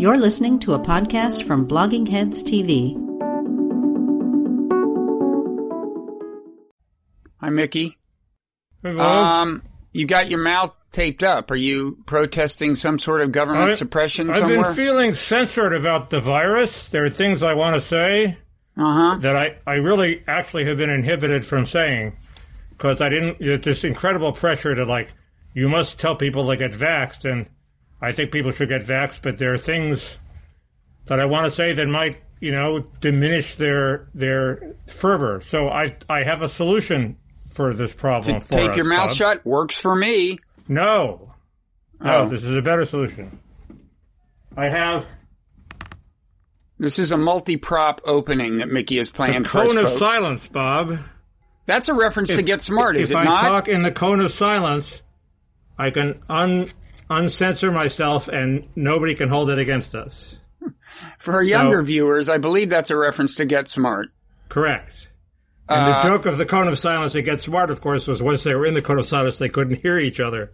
You're listening to a podcast from Blogging Heads TV. Hi, Mickey. Hello. Um, you got your mouth taped up. Are you protesting some sort of government I- suppression I've somewhere? been feeling censored about the virus. There are things I want to say uh huh. that I, I really actually have been inhibited from saying because I didn't. There's this incredible pressure to like, you must tell people to get vaxxed, and I think people should get vaxxed, but there are things that I want to say that might, you know, diminish their their fervor. So I I have a solution for this problem. for Take us, your mouth Bob. shut. Works for me. No. No, Oh. this is a better solution. I have This is a multi-prop opening that Mickey has the planned for us cone of folks. silence, Bob. That's a reference to Get Smart, if is it I not? If I talk in the cone of silence, I can un uncensor myself and nobody can hold it against us. For our So- younger viewers, I believe that's a reference to Get Smart. Correct. And Uh, the joke of the cone of silence that Get smart, of course, was once they were in the cone of silence, they couldn't hear each other.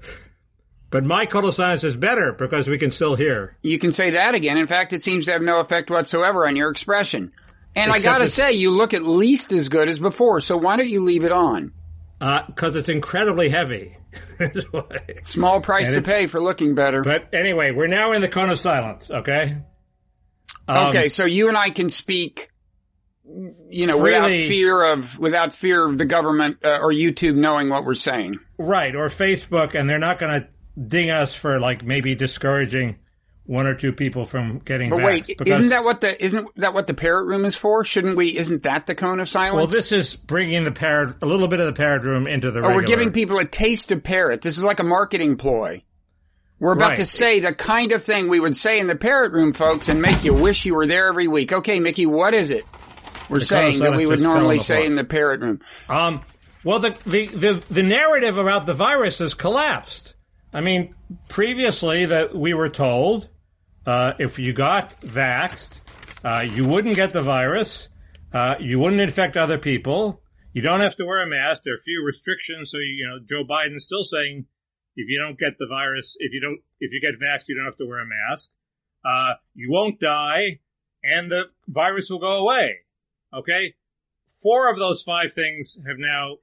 But my cone of silence is better because we can still hear. You can say that again. In fact, it seems to have no effect whatsoever on your expression. And I gotta say, you look at least as good as before, so why don't you leave it on? Because it's incredibly heavy. Small price And to pay for looking better. But anyway, we're now in the cone of silence, okay? Um, okay, so you and I can speak, you know, without fear of, without fear of the government uh, or YouTube knowing what we're saying. Right, or Facebook, and they're not going to ding us for like maybe discouraging one or two people from getting But wait, isn't that what the, isn't that what the parrot room is for? Shouldn't we, isn't that the cone of silence? well, this is bringing the parrot, a little bit of the parrot room into the Or regular. we're giving people a taste of parrot. This is like a marketing ploy. We're about Right. to say the kind of thing we would say in the parrot room, folks, and make you wish you were there every week. Okay, Mickey, what is it? We're of saying that we would just fell on normally say in the parrot room. Um, well, the, the, the, the narrative about the virus has collapsed. I mean, previously that we were told, uh, if you got vaxxed, uh, you wouldn't get the virus, uh, you wouldn't infect other people, you don't have to wear a mask, there are few restrictions, so, you know, Joe Biden's still saying if you don't get the virus, if you don't, if you get vaxxed, you don't have to wear a mask, uh, you won't die, and the virus will go away. Okay? Four of those five things have now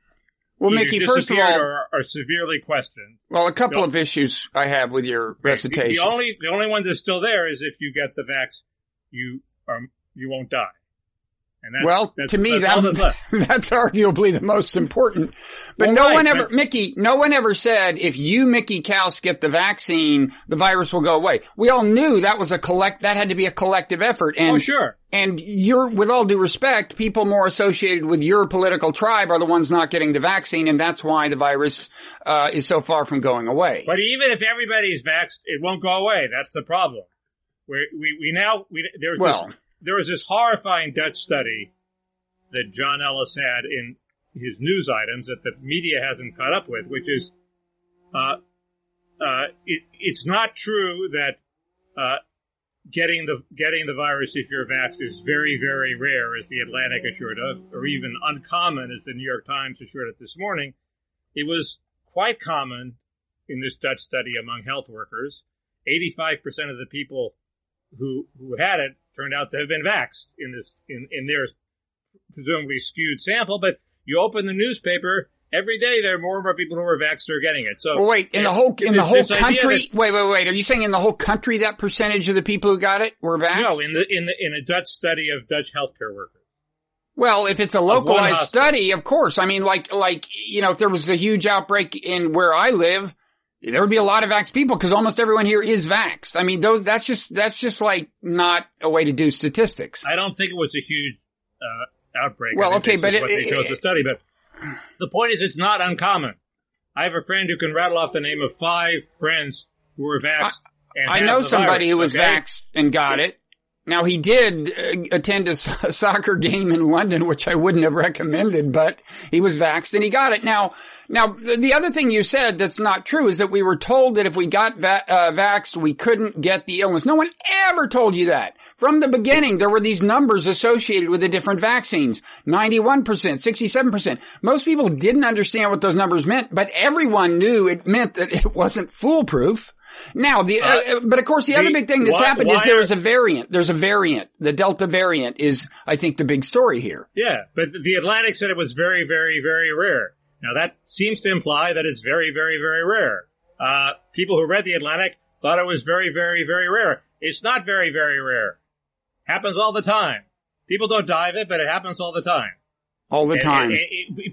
Well, either Mickey, first of all, or are severely questioned. well, a couple No. of issues I have with your The, recitation. the only the only one that's still there is if you get the vax, you are you won't die. And that's, well, that's, to me, that's that, that's arguably the most important. But Well, no right, one ever, but- Mickey, no one ever said if you, Mickey Kaus, get the vaccine, the virus will go away. We all knew that was a collect, that had to be a collective effort. And Oh, sure. And you're, with all due respect, people more associated with your political tribe are the ones not getting the vaccine, and that's why the virus uh, is so far from going away. But even if everybody's vaxxed, it won't go away. That's the problem. Where we we now we there's Well- this there was this horrifying Dutch study that John Ellis had in his news items that the media hasn't caught up with, which is uh, uh, it, it's not true that uh, getting the getting the virus if you're vaxxed is very very rare, as the Atlantic assured us, or even uncommon, as the New York Times assured it this morning. It was quite common in this Dutch study among health workers. 85% of the people who who had it turned out to have been vaxxed in this in, in their presumably skewed sample. But you open the newspaper every day, there are more and more people who are vaxxed are getting it. So Well, wait, in the whole in the whole country. that- wait, wait, wait. Are you saying in the whole country that percentage of the people who got it were vaxxed? no, in the in the in a Dutch study of Dutch healthcare workers. Well, if it's a localized study, of course. I mean, like, like, you know, if there was a huge outbreak in where I live, there would be a lot of vaxxed people because almost everyone here is vaxxed. I mean, those, that's just, that's just like not a way to do statistics. I don't think it was a huge uh, outbreak. Well, okay, but it- they chose to study. But the point is, it's not uncommon. I have a friend who can rattle off the name of five friends who were vaxxed. and I know somebody virus, who was okay? vaxxed and got it. Now he did uh, attend a soccer game in London, which I wouldn't have recommended, but he was vaxxed and he got it. Now, now the other thing you said that's not true is that we were told that if we got va- uh, vaxxed, we couldn't get the illness. No one ever told you that. From the beginning, there were these numbers associated with the different vaccines. 91%, 67%. Most people didn't understand what those numbers meant, but everyone knew it meant that it wasn't foolproof. Now, the uh, Uh, but of course, the, other big thing that's why- happened is why is a variant. There's a variant. The Delta variant is, I think, the big story here. Yeah, but the Atlantic said it was very, very, very rare. Now that seems to imply that it's very, very, very rare. Uh, people who read the Atlantic thought it was very, very, very rare. It's not very, very rare. Happens all the time. People don't die of it, but it happens all the time. All the time.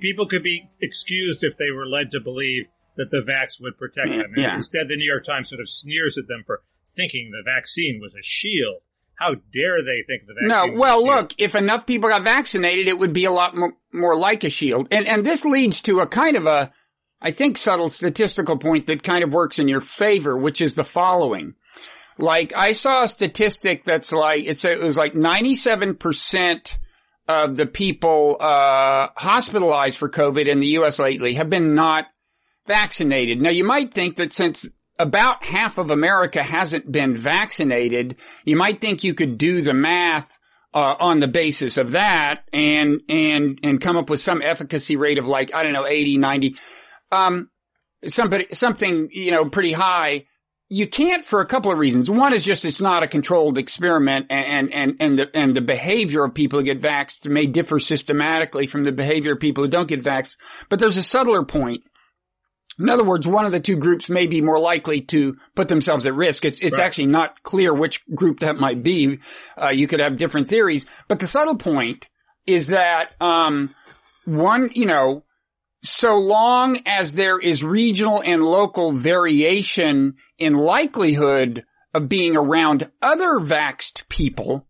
people could be excused if they were led to believe that the vax would protect them. yeah. Instead, the New York Times sort of sneers at them for thinking the vaccine was a shield. How dare they think the vaccine No, was a well, look, if enough people got vaccinated, it would be a lot more, more like a shield. And, and this leads to a kind of a, I think, subtle statistical point that kind of works in your favor, which is the following. Like, I saw a statistic that's like, it's a, it was like 97% of the people, uh, hospitalized for COVID in the U.S. lately have been not vaccinated. Now, you might think that since about half of America hasn't been vaccinated, you might think you could do the math uh, on the basis of that and and and come up with some efficacy rate of like I don't know 80 90 um somebody something you know pretty high. You can't for a couple of reasons. One is just it's not a controlled experiment and and and the and the behavior of people who get vaxxed may differ systematically from the behavior of people who don't get vaxxed. But there's a subtler point in other words, one of the two groups may be more likely to put themselves at risk. It's, it's Right. actually not clear which group that might be. Uh, you could have different theories, but the subtle point is that, um, one, you know, so long as there is regional and local variation in likelihood of being around other vaxxed people,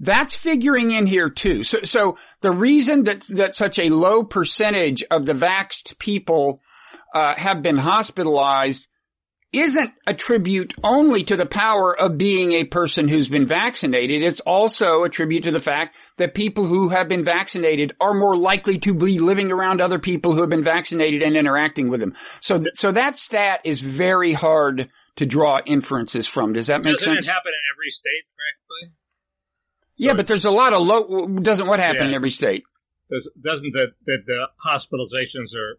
that's figuring in here too. So, so the reason that, that such a low percentage of the vaxxed people uh, have been hospitalized isn't a tribute only to the power of being a person who's been vaccinated. It's also a tribute to the fact that people who have been vaccinated are more likely to be living around other people who have been vaccinated and interacting with them. So, th- so that stat is very hard to draw inferences from. Does that make Doesn't sense? it happen in every state, practically? yeah, but there's a lot of low, doesn't what happen in every state? Does, doesn't the, that the hospitalizations are,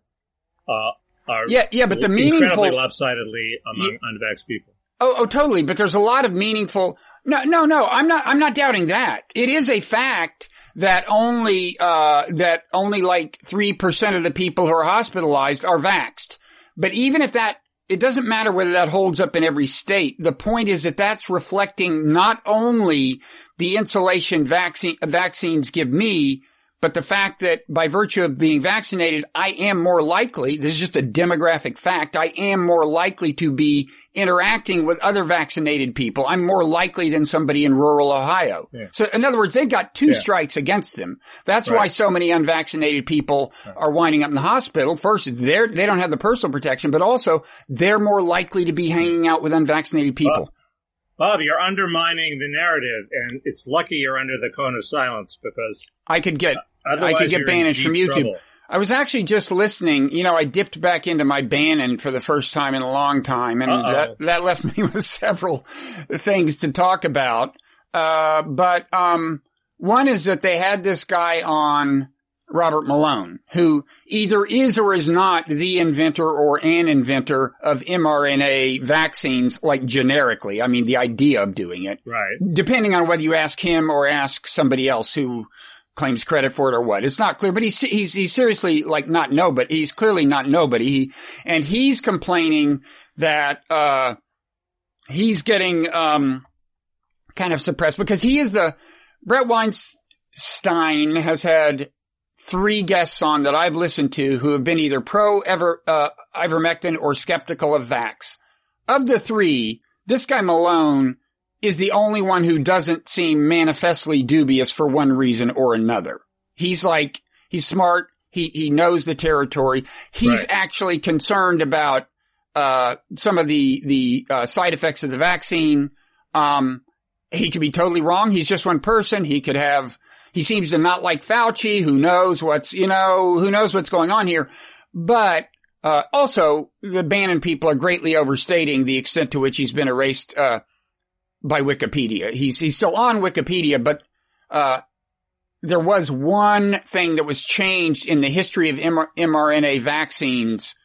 uh, are Yeah, yeah, but the incredibly meaningful, lopsidedly among unvaxxed people? Oh, oh, totally. But there's a lot of meaningful. No, no, no. I'm not. I'm not doubting that. It is a fact that only uh, that only like three percent of the people who are hospitalized are vaxxed. But even if that, it doesn't matter whether that holds up in every state. The point is that that's reflecting not only the insulation vaccine vaccines give me, but the fact that by virtue of being vaccinated, I am more likely, this is just a demographic fact, I am more likely to be interacting with other vaccinated people. I'm more likely than somebody in rural Ohio. Yeah. So in other words, they've got two Yeah. strikes against them. That's why so many unvaccinated people are winding up in the hospital. First, they're, they don't have the personal protection, but also they're more likely to be hanging out with unvaccinated people. Bob, you're undermining the narrative, and it's lucky you're under the cone of silence because I could get, uh, I could get banished from YouTube. trouble. I was actually just listening. You know, I dipped back into my Bannon for the first time in a long time, and Uh-oh. that, that left me with several things to talk about. Uh, but um, one is that they had this guy on Robert Malone, who either is or is not the inventor or an inventor of mRNA vaccines, like generically. I mean, the idea of doing it Right. depending on whether you ask him or ask somebody else who claims credit for it or what. It's not clear, but he's, he's, he's seriously like not nobody. He's clearly not nobody. He, and he's complaining that, uh, he's getting, um, kind of suppressed because he is the, Bret Weinstein has had three guests on that I've listened to who have been either pro ever, uh, ivermectin or skeptical of vax. Of the three, this guy Malone is the only one who doesn't seem manifestly dubious for one reason or another. He's like, he's smart. He, he knows the territory. He's Right. actually concerned about, uh, some of the, the, uh, side effects of the vaccine. Um, he could be totally wrong. He's just one person. He could have, he seems to not like Fauci. Who knows what's, you know, who knows what's going on here. But, uh, also the Bannon people are greatly overstating the extent to which he's been erased, uh, by Wikipedia. He's, he's still on Wikipedia, but, uh, there was one thing that was changed in the history of mR- mRNA vaccines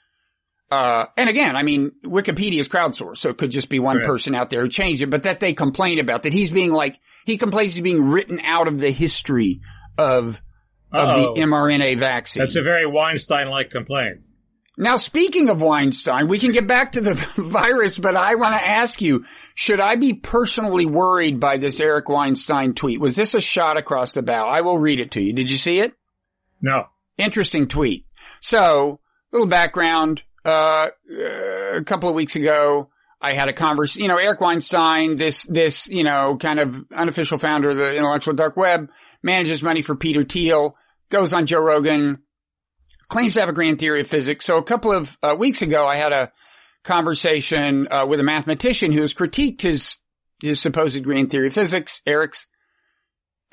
uh, and again, I mean, Wikipedia is crowdsourced, so it could just be one Right. person out there who changed it, but that they complain about that he's being like, he complains he's being written out of the history of, of Uh-oh. the mRNA vaccine. That's a very Weinstein-like complaint. Now, speaking of Weinstein, we can get back to the virus, but I want to ask you, should I be personally worried by this Eric Weinstein tweet? Was this a shot across the bow? I will read it to you. Did you see it? No. Interesting tweet. So, little background, uh, uh, a couple of weeks ago, I had a conversation, you know, Eric Weinstein, this, this, you know, kind of unofficial founder of the intellectual dark web, manages money for Peter Thiel, goes on Joe Rogan, claims to have a grand theory of physics. So a couple of uh, weeks ago, I had a conversation uh, with a mathematician who has critiqued his his supposed grand theory of physics, Eric's.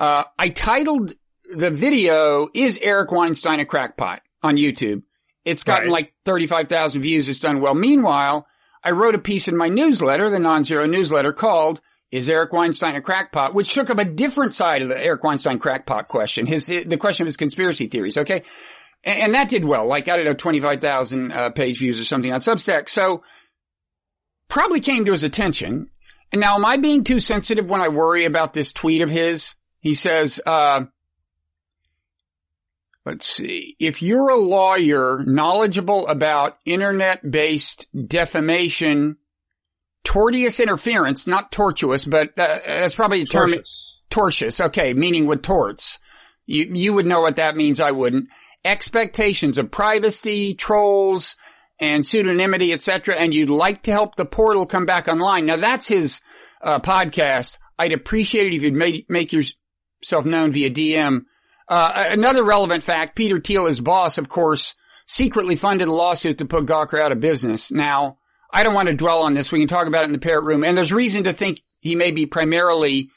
Uh, I titled the video "Is Eric Weinstein a crackpot?" on YouTube. It's gotten Right. like thirty-five thousand views. It's done well. Meanwhile, I wrote a piece in my newsletter, the Nonzero newsletter, called "Is Eric Weinstein a crackpot?" which took up a different side of the Eric Weinstein crackpot question. His the question of his conspiracy theories. Okay. And, and that did well, like, I don't know, 25,000 uh, page views or something on Substack. So probably came to his attention. And now am I being too sensitive when I worry about this tweet of his? He says, uh, let's see, if you're a lawyer knowledgeable about internet based defamation, tortious interference, not tortuous, but uh, that's probably a term Tortious. tortious. Okay, meaning with torts. You you would know what that means. I wouldn't. Expectations of privacy, trolls, and pseudonymity, etc. And you'd like to help the portal come back online. Now that's his uh, podcast. I'd appreciate it if you'd make make yourself known via DM. Uh, another relevant fact: Peter Thiel, his boss, of course, secretly funded a lawsuit to put Gawker out of business. Now, I don't want to dwell on this. We can talk about it in the parrot room. And there's reason to think he may be primarily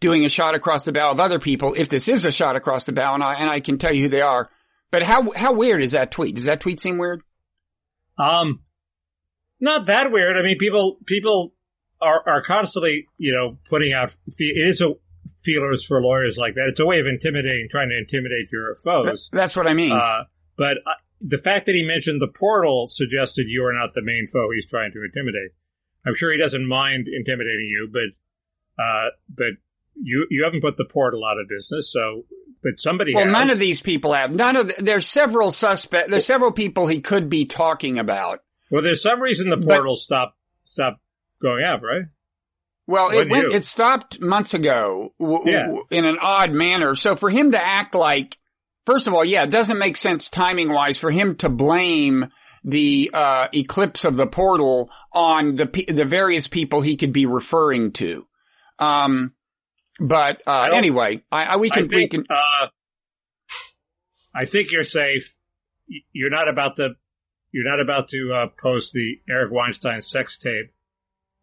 doing a shot across the bow of other people, if this is a shot across the bow, and I, and I can tell you who they are. But how, how weird is that tweet? Does that tweet seem weird? Um, not that weird. I mean, people people are are constantly, you know, putting out. Fe- it is a feelers for lawyers like that. It's a way of intimidating, trying to intimidate your foes. That's what I mean. Uh, but uh, the fact that he mentioned the portal suggested you are not the main foe he's trying to intimidate. I'm sure he doesn't mind intimidating you, but uh, but you you haven't put the portal out of business, so but somebody well, has. none of these people have. None of, the, there's several suspect, there's several people he could be talking about. Well, there's some reason the But- portal stopped stopped going up, right? Well, it went, it stopped months ago w- Yeah. w- in an odd manner. So for him to act like, first of all, yeah, it doesn't make sense timing wise for him to blame the, uh, eclipse of the portal on the, the various people he could be referring to. Um, but, uh, don't- anyway, I, I, we I can, we think, can, uh, I think you're safe. You're not about to, you're not about to uh, post the Eric Weinstein sex tape,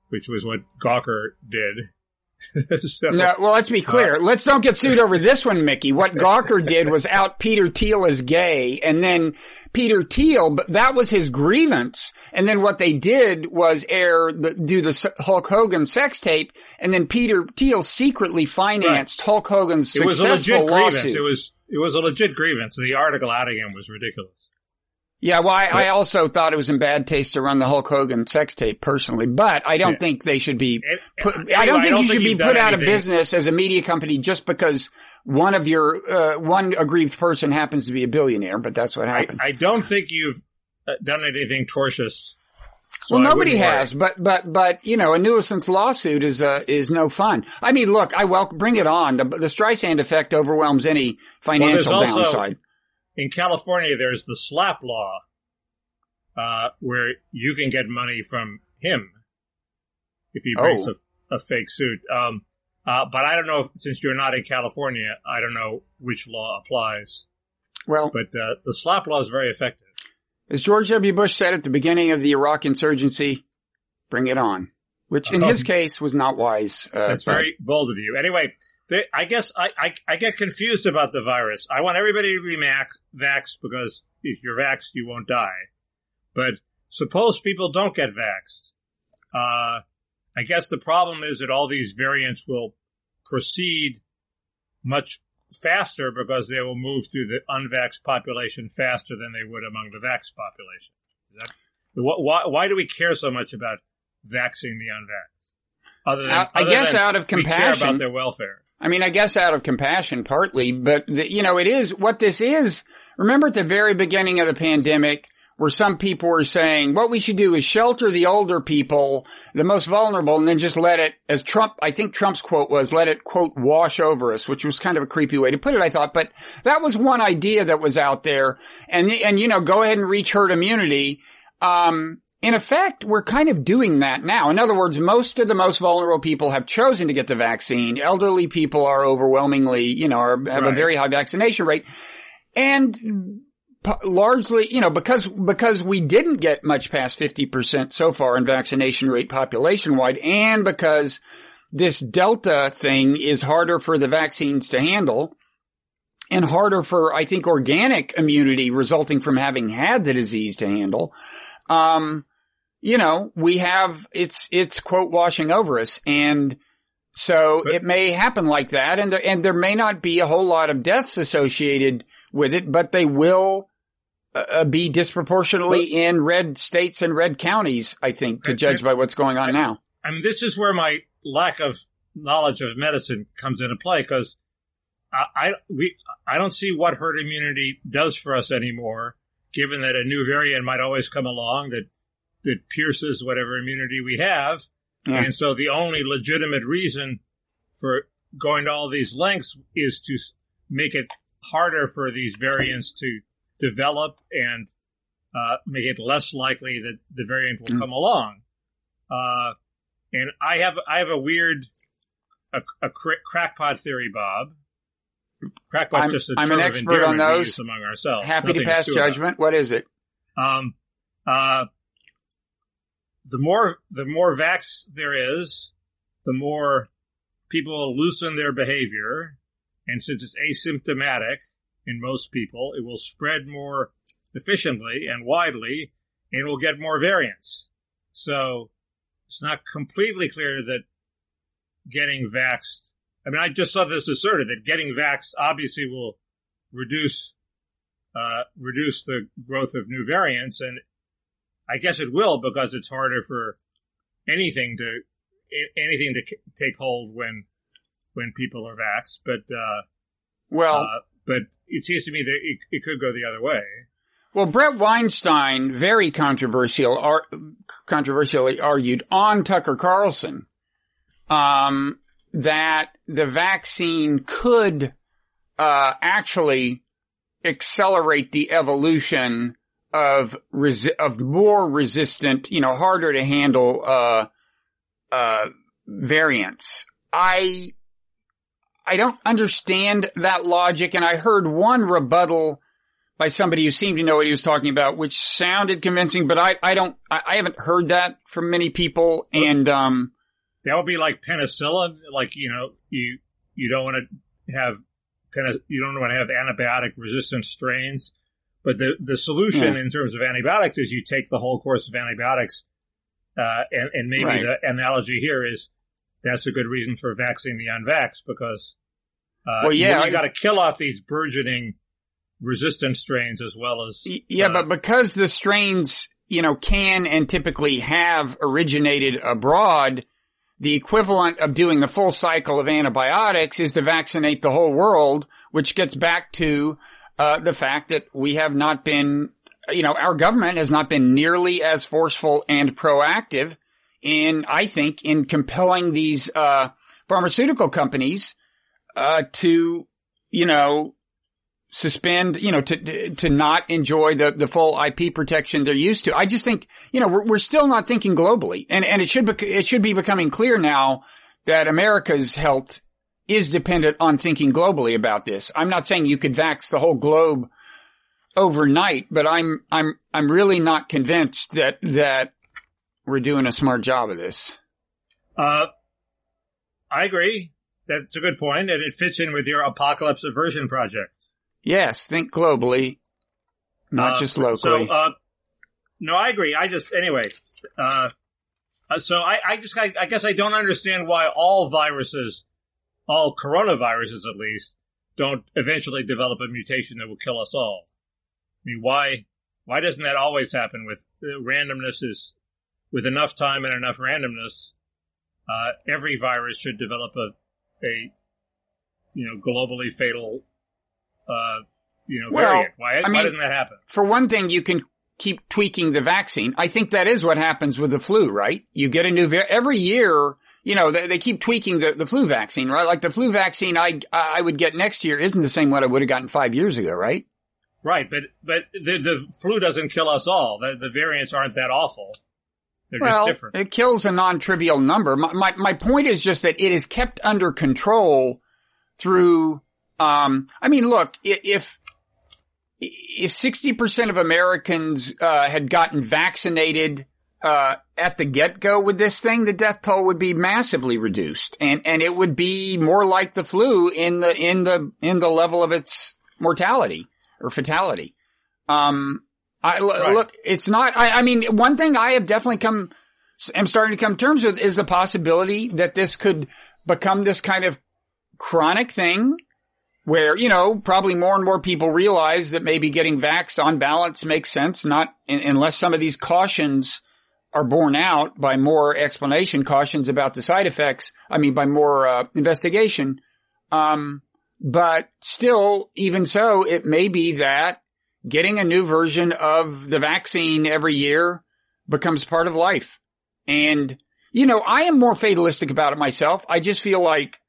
which was what Gawker did. So- No, well, let's be clear. Uh, let's don't get sued over this one, Mickey. What Gawker did was out Peter Thiel as gay, and then Peter Thiel, but that was his grievance. And then what they did was air the, do the Hulk Hogan sex tape, and then Peter Thiel secretly financed Hulk Hogan's it was a successful legit grievance. lawsuit. It was it was a legit grievance. The article outing him was ridiculous. Yeah, well, I, I also thought it was in bad taste to run the Hulk Hogan sex tape personally, but I don't Yeah. think they should be put, anyway, I don't think you should be put out of business as a media company just because one of your uh, one aggrieved person happens to be a billionaire. But that's what I, happened. I don't think you've uh, done anything tortious. so well, I nobody wouldn't worry. has, but but but you know, a nuisance lawsuit is uh, is no fun. I mean, look, I welcome bring it on. The, the Streisand effect overwhelms any financial also- downside. In California, there's the SLAPP law, uh, where you can get money from him if he brings Oh. a, a fake suit. Um, uh, but I don't know if, since you're not in California, I don't know which law applies. Well, But uh, the SLAPP law is very effective. as George W. Bush said at the beginning of the Iraq insurgency, "Bring it on," which in Oh. his case was not wise. Uh, That's very bold of you. Anyway, the, I guess I, I, I get confused about the virus. I want everybody to be max, vaxxed because if you're vaxxed, you won't die. But suppose people don't get vaxxed. Uh, I guess the problem is that all these variants will proceed much faster because they will move through the unvaxxed population faster than they would among the vaxxed population. Is that, Why, why do we care so much about vaccinating the unvaxxed? Other than, I, I guess out of compassion about their welfare. I mean, I guess out of compassion partly, but the, you know, it is what this is. Remember at the very beginning of the pandemic, where some people were saying what we should do is shelter the older people, the most vulnerable, and then just let it, as Trump, I think Trump's quote was, let it quote wash over us, which was kind of a creepy way to put it, I thought, but that was one idea that was out there. And, and, you know, go ahead and reach herd immunity. Um, in effect, we're kind of doing that now. In other words, most of the most vulnerable people have chosen to get the vaccine. Elderly people are overwhelmingly, you know, are, have right. a very high vaccination rate. And largely, you know, because, because we didn't get much past 50% so far in vaccination rate population wide and because this Delta thing is harder for the vaccines to handle and harder for, I think, organic immunity resulting from having had the disease to handle. Um, you know, we have, it's, it's quote washing over us and so but, it may happen like that and there, and there may not be a whole lot of deaths associated with it, but they will uh, uh, be disproportionately in red states and red counties, I think, to judge by what's going on now. I mean, this is where my lack of knowledge of medicine comes into play because I, I, we, I don't see what herd immunity does for us anymore, given that a new variant might always come along that, that pierces whatever immunity we have. Yeah. And so the only legitimate reason for going to all these lengths is to make it harder for these variants to develop and uh, make it less likely that the variant will mm. come along. Uh, and I have I have a weird a, a crackpot theory, Bob. Crackpot's I'm, just a I'm term an expert on those. among ourselves. Happy to pass to judgment. About. What is it? Um, uh, the more the more vax there is, the more people loosen their behavior, and since it's asymptomatic, in most people. It will spread more efficiently and widely, and will get more variants. So it's not completely clear that getting vaxxed. I mean, I just saw this asserted that getting vaxxed obviously will reduce uh, reduce the growth of new variants, and I guess it will because it's harder for anything to anything to take hold when when people are vaxxed. But uh, well, uh, but it seems to me that it, it could go the other way. Well, Bret Weinstein, very controversial, ar- controversially argued on Tucker Carlson, um, that the vaccine could, uh, actually accelerate the evolution of resi- of more resistant, you know, harder to handle, uh, uh, variants. I I don't understand that logic. And I heard one rebuttal by somebody who seemed to know what he was talking about, which sounded convincing, but I, I don't, I, I haven't heard that from many people. And, um, that would be like penicillin. Like, you know, you, you don't want to have, you don't want to have antibiotic resistant strains. But the, the solution yeah. in terms of antibiotics is you take the whole course of antibiotics. Uh, and, and maybe right. the analogy here is that's a good reason for vaccinating the unvaxxed because uh, well, yeah, you, got to kill off these burgeoning resistant strains as well as yeah, uh, but because the strains you know can and typically have originated abroad, the equivalent of doing the full cycle of antibiotics is to vaccinate the whole world, which gets back to uh, the fact that we have not been, you know, our government has not been nearly as forceful and proactive in, I think, in compelling these, uh, pharmaceutical companies, uh, to, you know, suspend, you know, to, to not enjoy the, the full IP protection they're used to. I just think, you know, we're, we're still not thinking globally and, and it should be, it should be becoming clear now that America's health is dependent on thinking globally about this. I'm not saying you could vax the whole globe overnight, but I'm, I'm, I'm really not convinced that, that we're doing a smart job of this. Uh, I agree. That's a good point, and it fits in with your apocalypse aversion project. Yes, think globally, not uh, just locally. So, uh, no, I agree. I just anyway. Uh, uh so I, I just I, I guess I don't understand why all viruses, all coronaviruses at least, don't eventually develop a mutation that will kill us all. I mean, why Why doesn't that always happen with uh, randomness is with enough time and enough randomness, uh, every virus should develop a, a, you know, globally fatal, uh, you know, Well, variant. Why, I why mean- doesn't that happen? For one thing, you can keep tweaking the vaccine. I think that is what happens with the flu, right? You get a new, every year, you know, they, they keep tweaking the, the flu vaccine, right? Like the flu vaccine I, I would get next year isn't the same one I would have gotten five years ago, right? Right, but but the the flu doesn't kill us all. The the variants aren't that awful. They're well, just different. it kills a non-trivial number. My, my, my point is just that it is kept under control through, um, I mean, look, if, if 60% of Americans, uh, had gotten vaccinated, uh, at the get-go with this thing, the death toll would be massively reduced and, and it would be more like the flu in the, in the, in the level of its mortality or fatality. Um, I l- Right. look, it's not, I, I mean, one thing I have definitely come, am starting to come to terms with is the possibility that this could become this kind of chronic thing where, you know, probably more and more people realize that maybe getting vaxxed on balance makes sense, not un- unless some of these cautions are borne out by more explanation, cautions about the side effects. I mean, by more, uh, investigation. Um, but still, even so, it may be that getting a new version of the vaccine every year becomes part of life. And, you know, I am more fatalistic about it myself. I just feel like,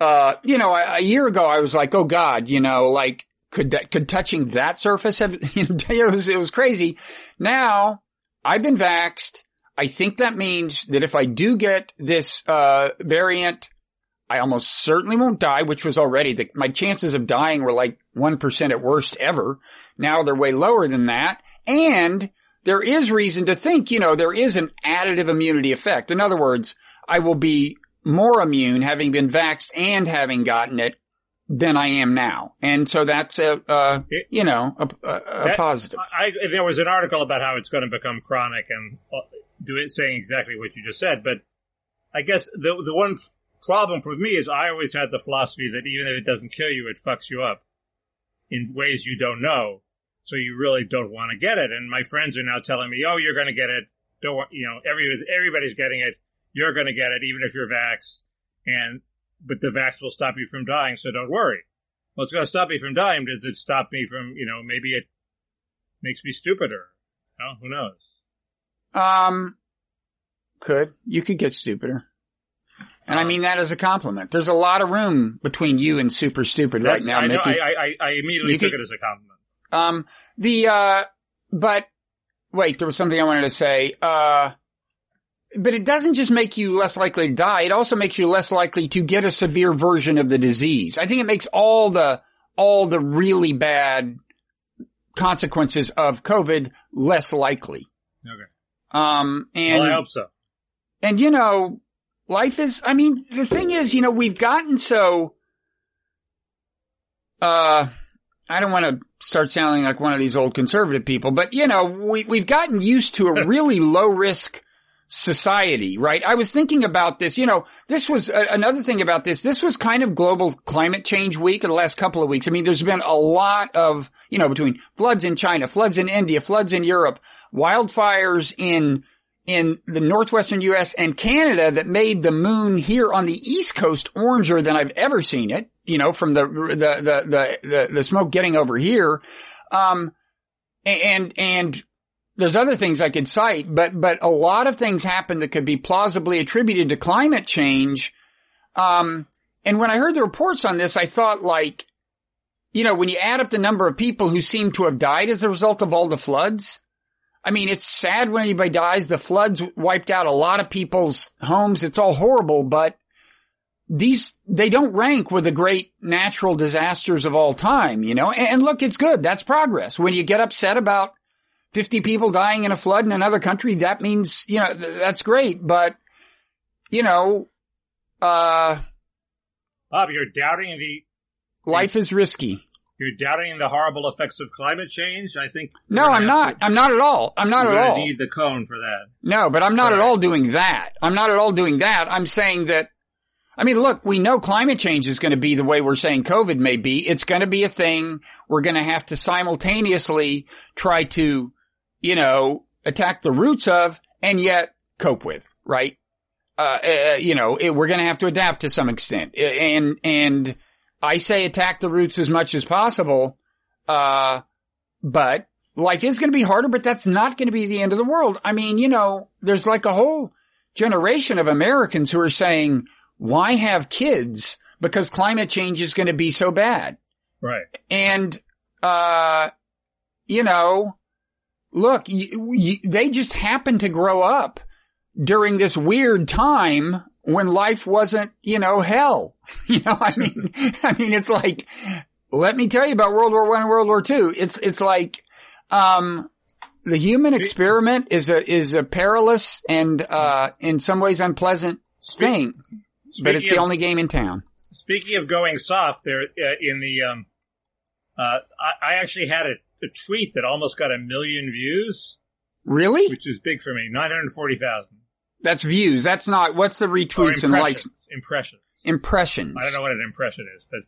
uh, you know, a, a year ago I was like, oh God, you know, like, could that, could touching that surface have, you know, it was, it was crazy. Now, I've been vaxxed. I think that means that if I do get this, uh, variant, I almost certainly won't die, which was already the, my chances of dying were like 1% at worst ever. Now they're way lower than that. And there is reason to think, you know, there is an additive immunity effect. In other words, I will be more immune having been vaxxed and having gotten it than I am now. And so that's a, uh, you know, a, a, a That- positive. I, there was an article about how it's going to become chronic and uh, do it saying exactly what you just said. But I guess the the one f- problem for me is I always had the philosophy that even if it doesn't kill you, it fucks you up in ways you don't know. So you really don't want to get it. And my friends are now telling me, "Oh, you're going to get it. Don't want, you know, every everybody's getting it. You're going to get it, even if you're vaxxed. And but the vax will stop you from dying, so don't worry. Well, it's going to stop me from dying. Does it stop me from, you know, maybe it makes me stupider? Well, who knows? Um, could. You could get stupider. And I mean that as a compliment. There's a lot of room between you and super stupid right now, I, know, Mickey. I, I, I immediately took could- it as a compliment. Um, the, uh, but wait, there was something I wanted to say. Uh, but it doesn't just make you less likely to die. It also makes you less likely to get a severe version of the disease. I think it makes all the, all the really bad consequences of COVID less likely. Okay. Um, and, well, I hope so. and you know, life is, I mean, the thing is, you know, we've gotten so, uh, I don't want to start sounding like one of these old conservative people, but you know, we, we've gotten used to a really low risk society, right? I was thinking about this, you know, this was uh, another thing about this. This was kind of global climate change week in the last couple of weeks. I mean, there's been a lot of, you know, between floods in China, floods in India, floods in Europe, wildfires in in the northwestern U.S. and Canada that made the moon here on the East Coast oranger than I've ever seen it. You know, from the the the the the, the smoke getting over here, um, and and there's other things I could cite, but but a lot of things happened that could be plausibly attributed to climate change. Um, and when I heard the reports on this, I thought like, you know, when you add up the number of people who seem to have died as a result of all the floods, I mean, it's sad when anybody dies. The floods wiped out a lot of people's homes. It's all horrible, but these, they don't rank with the great natural disasters of all time, you know? And, and look, it's good. That's progress. When you get upset about 50 people dying in a flood in another country, that means, you know, th- that's great. But, you know, uh, Bob, you're doubting the life is risky. you're doubting the horrible effects of climate change. I think. No, I'm not. to- I'm not at all. I'm not at all. Need the cone for that. No, but I'm not at all doing that. I'm not at all doing that. I'm saying that I mean, look, we know climate change is going to be the way we're saying COVID may be. It's going to be a thing. We're going to have to simultaneously try to, you know, attack the roots of and yet cope with, right? Uh, uh you know, it, we're going to have to adapt to some extent. And, and I say attack the roots as much as possible. Uh, but life is going to be harder, but that's not going to be the end of the world. I mean, you know, there's like a whole generation of Americans who are saying, why have kids? Because climate change is going to be so bad. Right. And, uh, you know, look, they just happened to grow up during this weird time when life wasn't, you know, hell. You know, I mean, I mean, it's like, let me tell you about World War One and World War Two. It's, it's like, um, the human experiment is a, is a perilous and, uh, in some ways unpleasant thing. Speaking but it's the of, only game in town. Speaking of going soft, there uh, in the um, uh, I, I, actually had a, a, tweet that almost got a million views. Really? Which is big for me. Nine hundred forty thousand. That's views. That's not. What's the retweets and likes? Impressions. Impressions. I don't know what an impression is, but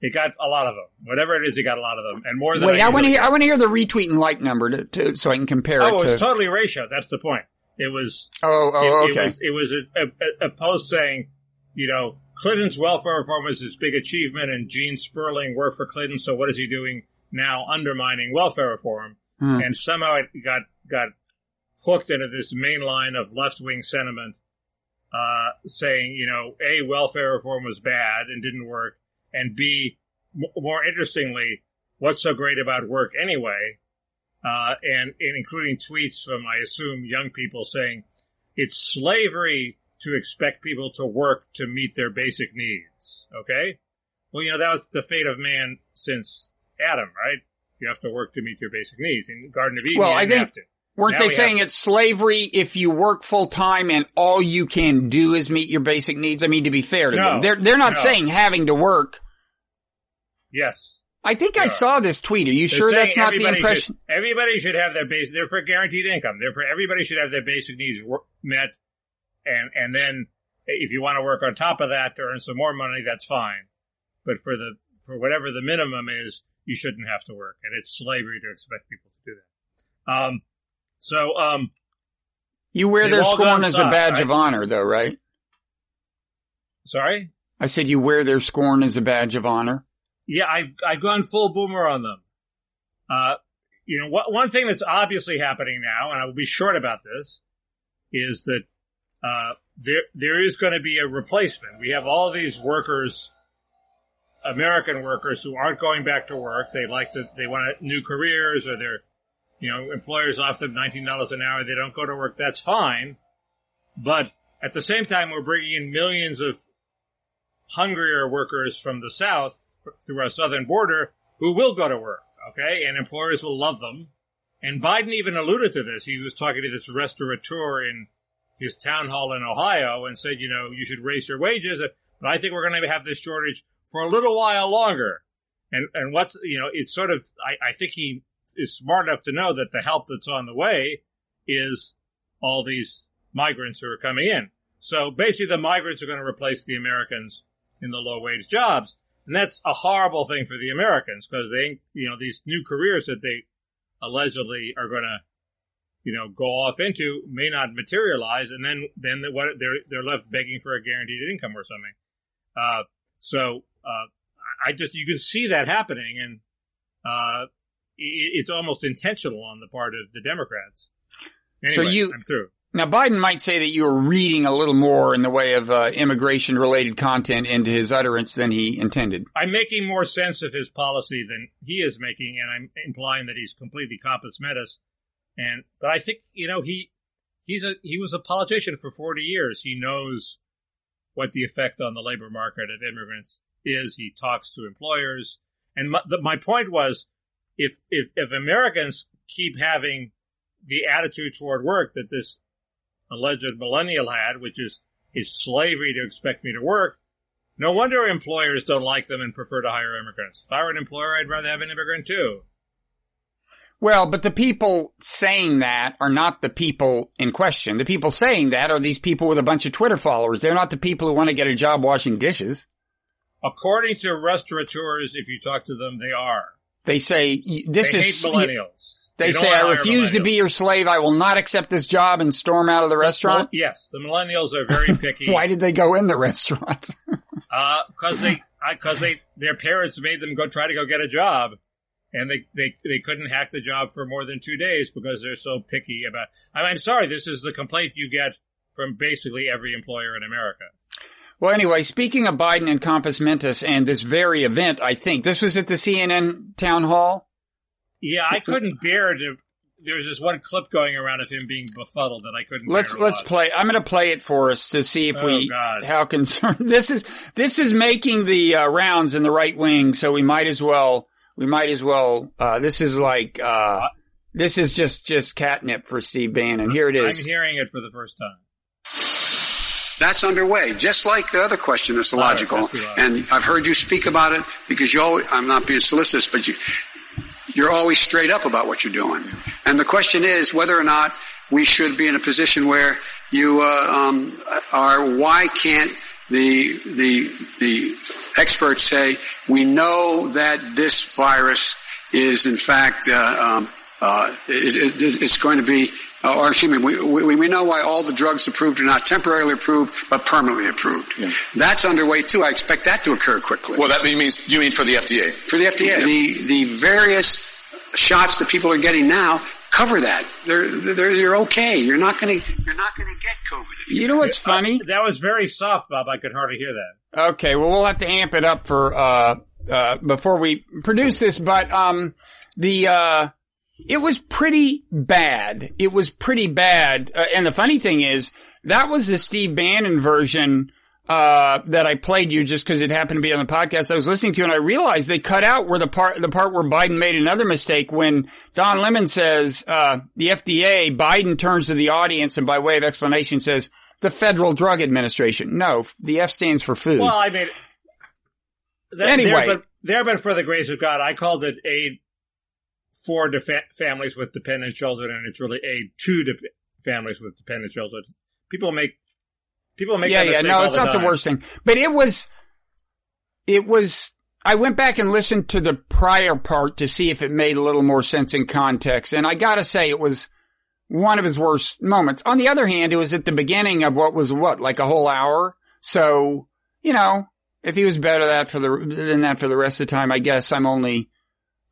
it got a lot of them. Whatever it is, it got a lot of them, and more than. Wait, I, I want to hear. I want to hear the retweet and like number to, to so I can compare. Oh, it, it was totally ratio. That's the point. It was. Oh, oh, it, okay. It was, it was a, a, a post saying you know, Clinton's welfare reform was his big achievement, and Gene Sperling worked for Clinton. So what is he doing now? Undermining welfare reform, hmm. and somehow it got got hooked into this main line of left wing sentiment, uh, saying, you know, a welfare reform was bad and didn't work, and b, m- more interestingly, what's so great about work anyway? Uh, and, and including tweets from, I assume, young people saying it's slavery to expect people to work to meet their basic needs. Okay? Well, you know, that was the fate of man since Adam, right? You have to work to meet your basic needs. In Garden of Eden, well, I think, Weren't now they saying it's slavery if you work full time and all you can do is meet your basic needs? I mean, to be fair to no, them, they're they're not no. saying having to work. Yes. I think I saw this tweet. Are you They're sure that's not the impression? Should, everybody should have their basic. They're for guaranteed income. Therefore, everybody should have their basic needs met and and then if you want to work on top of that to earn some more money, that's fine. But for the for whatever the minimum is, you shouldn't have to work, and it's slavery to expect people to do that. Um, so um, you wear their scorn as a badge right? of honor, though, right? Sorry, I said you wear their scorn as a badge of honor. Yeah, I've I've gone full boomer on them. Uh, you know, what, one thing that's obviously happening now, and I will be short about this, is that uh, there there is going to be a replacement. We have all these workers, American workers, who aren't going back to work. They like to they want new careers, or their you know employers offer them nineteen dollars an hour. They don't go to work. That's fine, but at the same time, we're bringing in millions of hungrier workers from the south through our southern border who will go to work. Okay, and employers will love them. And Biden even alluded to this. He was talking to this restaurateur in his town hall in Ohio and said, you know, you should raise your wages, but I think we're going to have this shortage for a little while longer. And, and what's, you know, it's sort of, I, I think he is smart enough to know that the help that's on the way is all these migrants who are coming in. So basically the migrants are going to replace the Americans in the low wage jobs. And that's a horrible thing for the Americans because they, you know, these new careers that they allegedly are going to you know, go off into may not materialize, and then then what they're they're left begging for a guaranteed income or something. Uh, so uh, I just you can see that happening, and uh, it, it's almost intentional on the part of the Democrats. Anyway, so you I'm through. Now Biden might say that you are reading a little more in the way of uh, immigration related content into his utterance than he intended. I'm making more sense of his policy than he is making, and I'm implying that he's completely compos mentis and but I think you know he he's a he was a politician for 40 years. He knows what the effect on the labor market of immigrants is. He talks to employers, and my, the, my point was, if if if Americans keep having the attitude toward work that this alleged millennial had, which is is slavery to expect me to work. No wonder employers don't like them and prefer to hire immigrants. If I were an employer, I'd rather have an immigrant too. Well, but the people saying that are not the people in question. The people saying that are these people with a bunch of Twitter followers. They're not the people who want to get a job washing dishes. According to restaurateurs, if you talk to them, they are. They say this they is hate millennials. They, don't say I refuse to be your slave. I will not accept this job and storm out of the Well, restaurant. yes, the millennials are very picky. Why did they go in the restaurant? Uh, cause they, I, cause they, their parents made them go try to go get a job. And they, they, they couldn't hack the job for more than two days because they're so picky about, I mean, I'm sorry, this is the complaint you get from basically every employer in America. Well, anyway, speaking of Biden and compos mentis and this very event, I think this was at the CNN town hall. Yeah, I couldn't bear to, there's this one clip going around of him being befuddled that I couldn't Let's let's watch. play. I'm going to play it for us to see if Oh, we God. how concerned this is. This is making the uh, rounds in the right wing, so we might as well. We might as well. Uh, this is like. Uh, this is just just catnip for Steve Bannon. Here it is. I'm hearing it for the first time. That's underway, just like the other question that's illogical. that's right. And I've heard you speak about it because you always, I'm not being solicitous, but you, you're always straight up about what you're doing. And the question is whether or not we should be in a position where you uh, um, are. Why can't the the the experts say we know that this virus is in fact uh, um, uh, is, is, is going to be, uh, or excuse me, we, we, we know why all the drugs approved are not temporarily approved, but permanently approved. That's underway too. I expect that to occur quickly. Well, that means you mean for the FDA. For the FDA, the, the various shots that people are getting now cover that. They're, they're, you're okay. You're not gonna, you're not gonna get COVID. If you You know what's funny? That was very soft, Bob. I could hardly hear that. Okay, well we'll have to amp it up for uh uh before we produce this, but um the uh it was pretty bad. It was pretty bad. Uh, and the funny thing is that was the Steve Bannon version uh that I played you just cuz it happened to be on the podcast I was listening to and I realized they cut out where the part the part where Biden made another mistake when Don Lemon says uh the FDA Biden turns to the audience and by way of explanation says the Federal Drug Administration. No, the F stands for food. Well, I mean, that, Anyway. there, but, there, but for the grace of God, I called it aid for defa- families with dependent children, and it's really aid to de- families with dependent children. People make people make yeah, yeah, no, it's the not time. the worst thing, but it was, it was, I went back and listened to the prior part to see if it made a little more sense in context, and I gotta say it was one of his worst moments. On the other hand, it was at the beginning of what was what, like a whole hour, so, you know, if he was better that for the, than that for the rest of the time, I guess I'm only,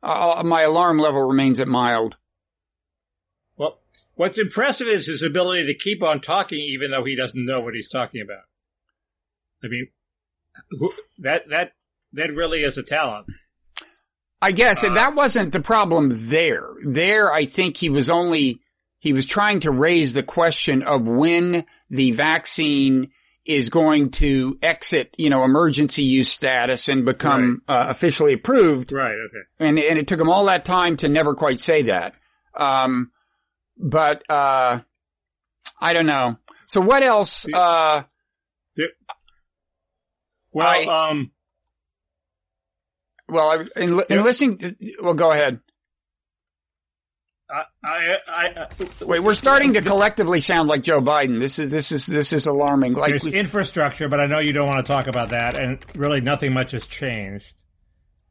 uh, my alarm level remains at mild. What's impressive is his ability to keep on talking, even though he doesn't know what he's talking about. I mean, who, that that that really is a talent. I guess, and that wasn't the problem there. There, I think he was only, he was trying to raise the question of when the vaccine is going to exit, you know, emergency use status and become uh, officially approved. Right. Okay. And, and it took him all that time to never quite say that. Um, but, uh, I don't know. So what else, uh, There, well, I- um, well, I- in, in Yeah. listening, well, go ahead. I, I, I, Wait, we're starting to collectively sound like Joe Biden. This is, this is, this is alarming. Like, There's infrastructure, but I know you don't want to talk about that, and really nothing much has changed.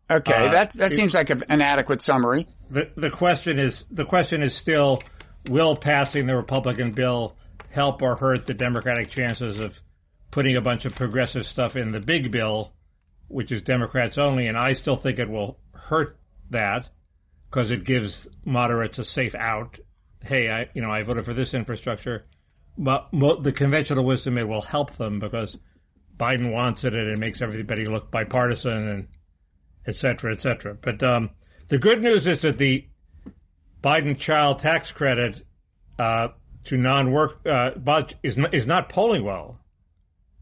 Okay, Uh, that that it- seems like an adequate summary. The the question is the question is still will passing the Republican bill help or hurt the Democratic chances of putting a bunch of progressive stuff in the big bill, which is Democrats only, and I still think it will hurt that because it gives moderates a safe out. Hey, I you know I voted for this infrastructure, but the conventional wisdom it will help them because Biden wants it and it makes everybody look bipartisan and et cetera, et cetera. But um, the good news is that the Biden child tax credit uh, to non-work uh, but is not, is not polling well.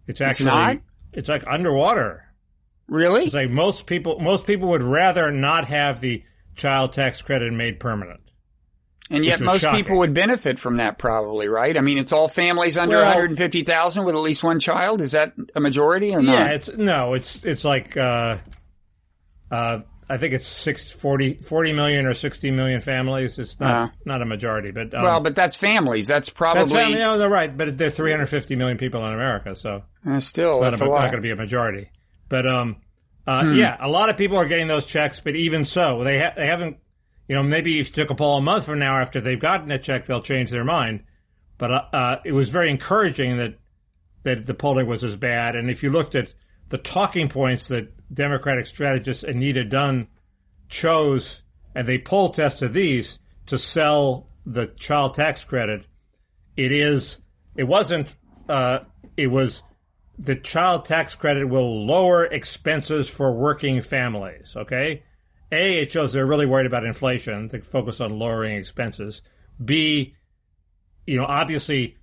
It's actually not? it's like underwater. Really? It's like most people most people would rather not have the child tax credit made permanent. And yet most shocking. people would benefit from that probably, right? I mean, it's all families under Well- 150,000 with at least one child. Is that a majority or Yeah, not? Yeah, it's no, it's it's like uh, uh, I think it's six, 40, 40 million or 60 million families. It's not, Uh. not a majority, but, um, well, but that's families. That's probably that's family. Yeah, they're right. But there are 350 million people in America, so uh, still not, a, a not going to be a majority. But, um, uh, Hmm. yeah, a lot of people are getting those checks, but even so, they, ha- they haven't, you know, maybe if you took a poll a month from now after they've gotten a check, they'll change their mind. But, uh, uh, it was very encouraging that, that the polling was as bad. And if you looked at the talking points that Democratic strategist Anita Dunn chose, and they poll tested these to sell the child tax credit, it is, it wasn't, uh, it was the child tax credit will lower expenses for working families. Okay. A, it shows they're really worried about inflation. They focus on lowering expenses. B, you know, obviously,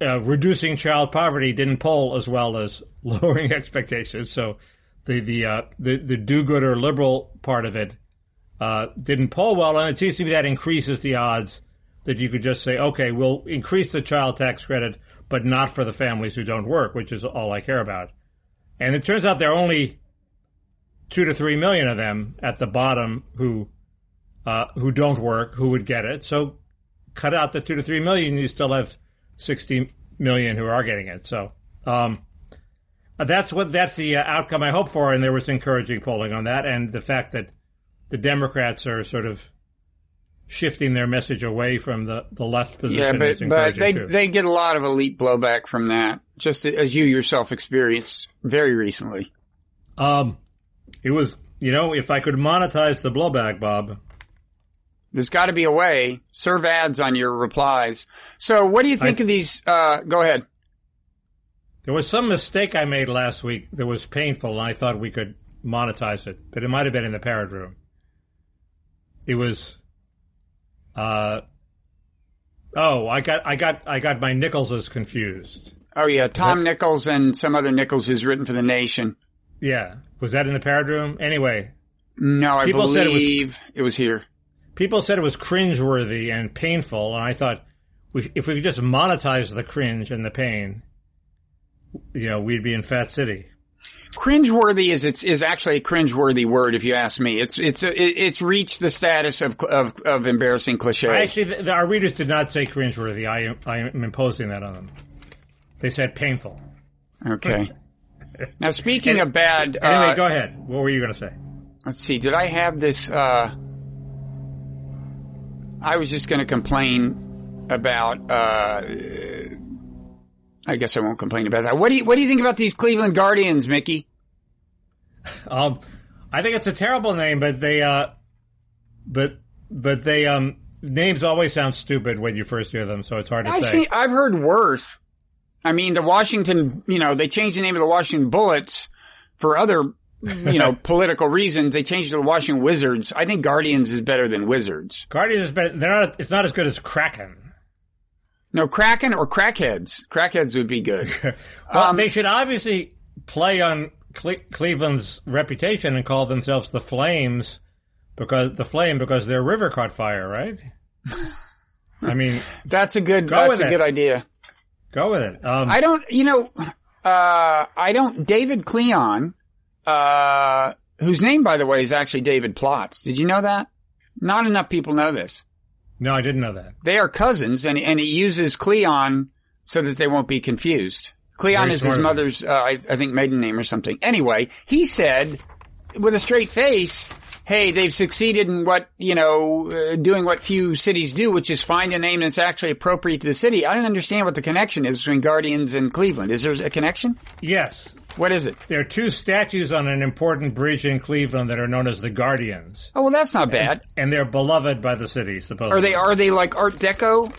uh, reducing child poverty didn't poll as well as lowering expectations. So the the uh, the the do-gooder liberal part of it uh, didn't poll well, and it seems to me that increases the odds that you could just say, okay, we'll increase the child tax credit, but not for the families who don't work, which is all I care about. And it turns out there are only two to three million of them at the bottom who uh, who don't work who would get it. So cut out the two to three million, you still have sixty million who are getting it. So um, that's what that's the uh, outcome I hope for. And there was encouraging polling on that, and the fact that the Democrats are sort of shifting their message away from the, the left position Yeah, but but they too. they get a lot of elite blowback from that, just as you yourself experienced very recently. um, it was you know if I could monetize the blowback, Bob. There's got to be a way. Serve ads on your replies. So, what do you think I- of these? Uh, go ahead. There was some mistake I made last week that was painful, and I thought we could monetize it, but it might have been in the parrot room. It was, uh, oh, I got, I got, I got my Nicholses confused. Oh yeah, Tom Nichols and some other Nichols who's written for the Nation. Yeah, was that in the parrot room? Anyway, No, I People said it was- believe it was here. People said it was cringeworthy and painful, and I thought we, if we could just monetize the cringe and the pain, you know, we'd be in Fat City. Cringeworthy is it's is actually a cringeworthy word if you ask me. It's it's it's reached the status of of, of embarrassing cliche. Actually, th our readers did not say cringeworthy. I am, I am imposing that on them. They said painful. Okay. Now speaking of bad, Anyway, uh, go ahead. What were you going to say? let's see. Did I have this? Uh, I was just going to complain about. Uh, I guess I won't complain about that. What do you What do you think about these Cleveland Guardians, Mickey? Um, I think it's a terrible name, but they, uh, but, but they, um, names always sound stupid when you first hear them, so it's hard to I've say. seen, I've heard worse. I mean, the Washington, you know, they changed the name of the Washington Bullets for other, you know, political reasons. They changed it to the Washington Wizards. I think Guardians is better than Wizards. Guardians is better. They're not. It's not as good as Kraken. No, Kraken or Crackheads. Crackheads would be good. Well, Um, they should obviously play on Cle- Cleveland's reputation and call themselves the Flames because the Flame because their river caught fire, right? I mean, That's a good, Go that's a it. good idea. go with it. Um, I don't, you know, uh, I don't, David Klion, uh, whose name, by the way, is actually David Plotz. Did you know that? Not enough people know this. no, I didn't know that. They are cousins, and and he uses Klion so that they won't be confused. Klion Very is his smart of him. mother's, uh, I, I think, maiden name or something. Anyway, he said with a straight face, "Hey, they've succeeded in what you know, uh, doing what few cities do, which is find a name that's actually appropriate to the city." I don't understand what the connection is between Guardians and Cleveland. Is there a connection? Yes, What is it? there are two statues on an important bridge in Cleveland that are known as the Guardians, Oh well, that's not bad. and they're beloved by the city. Supposedly, Are they are they like Art Deco?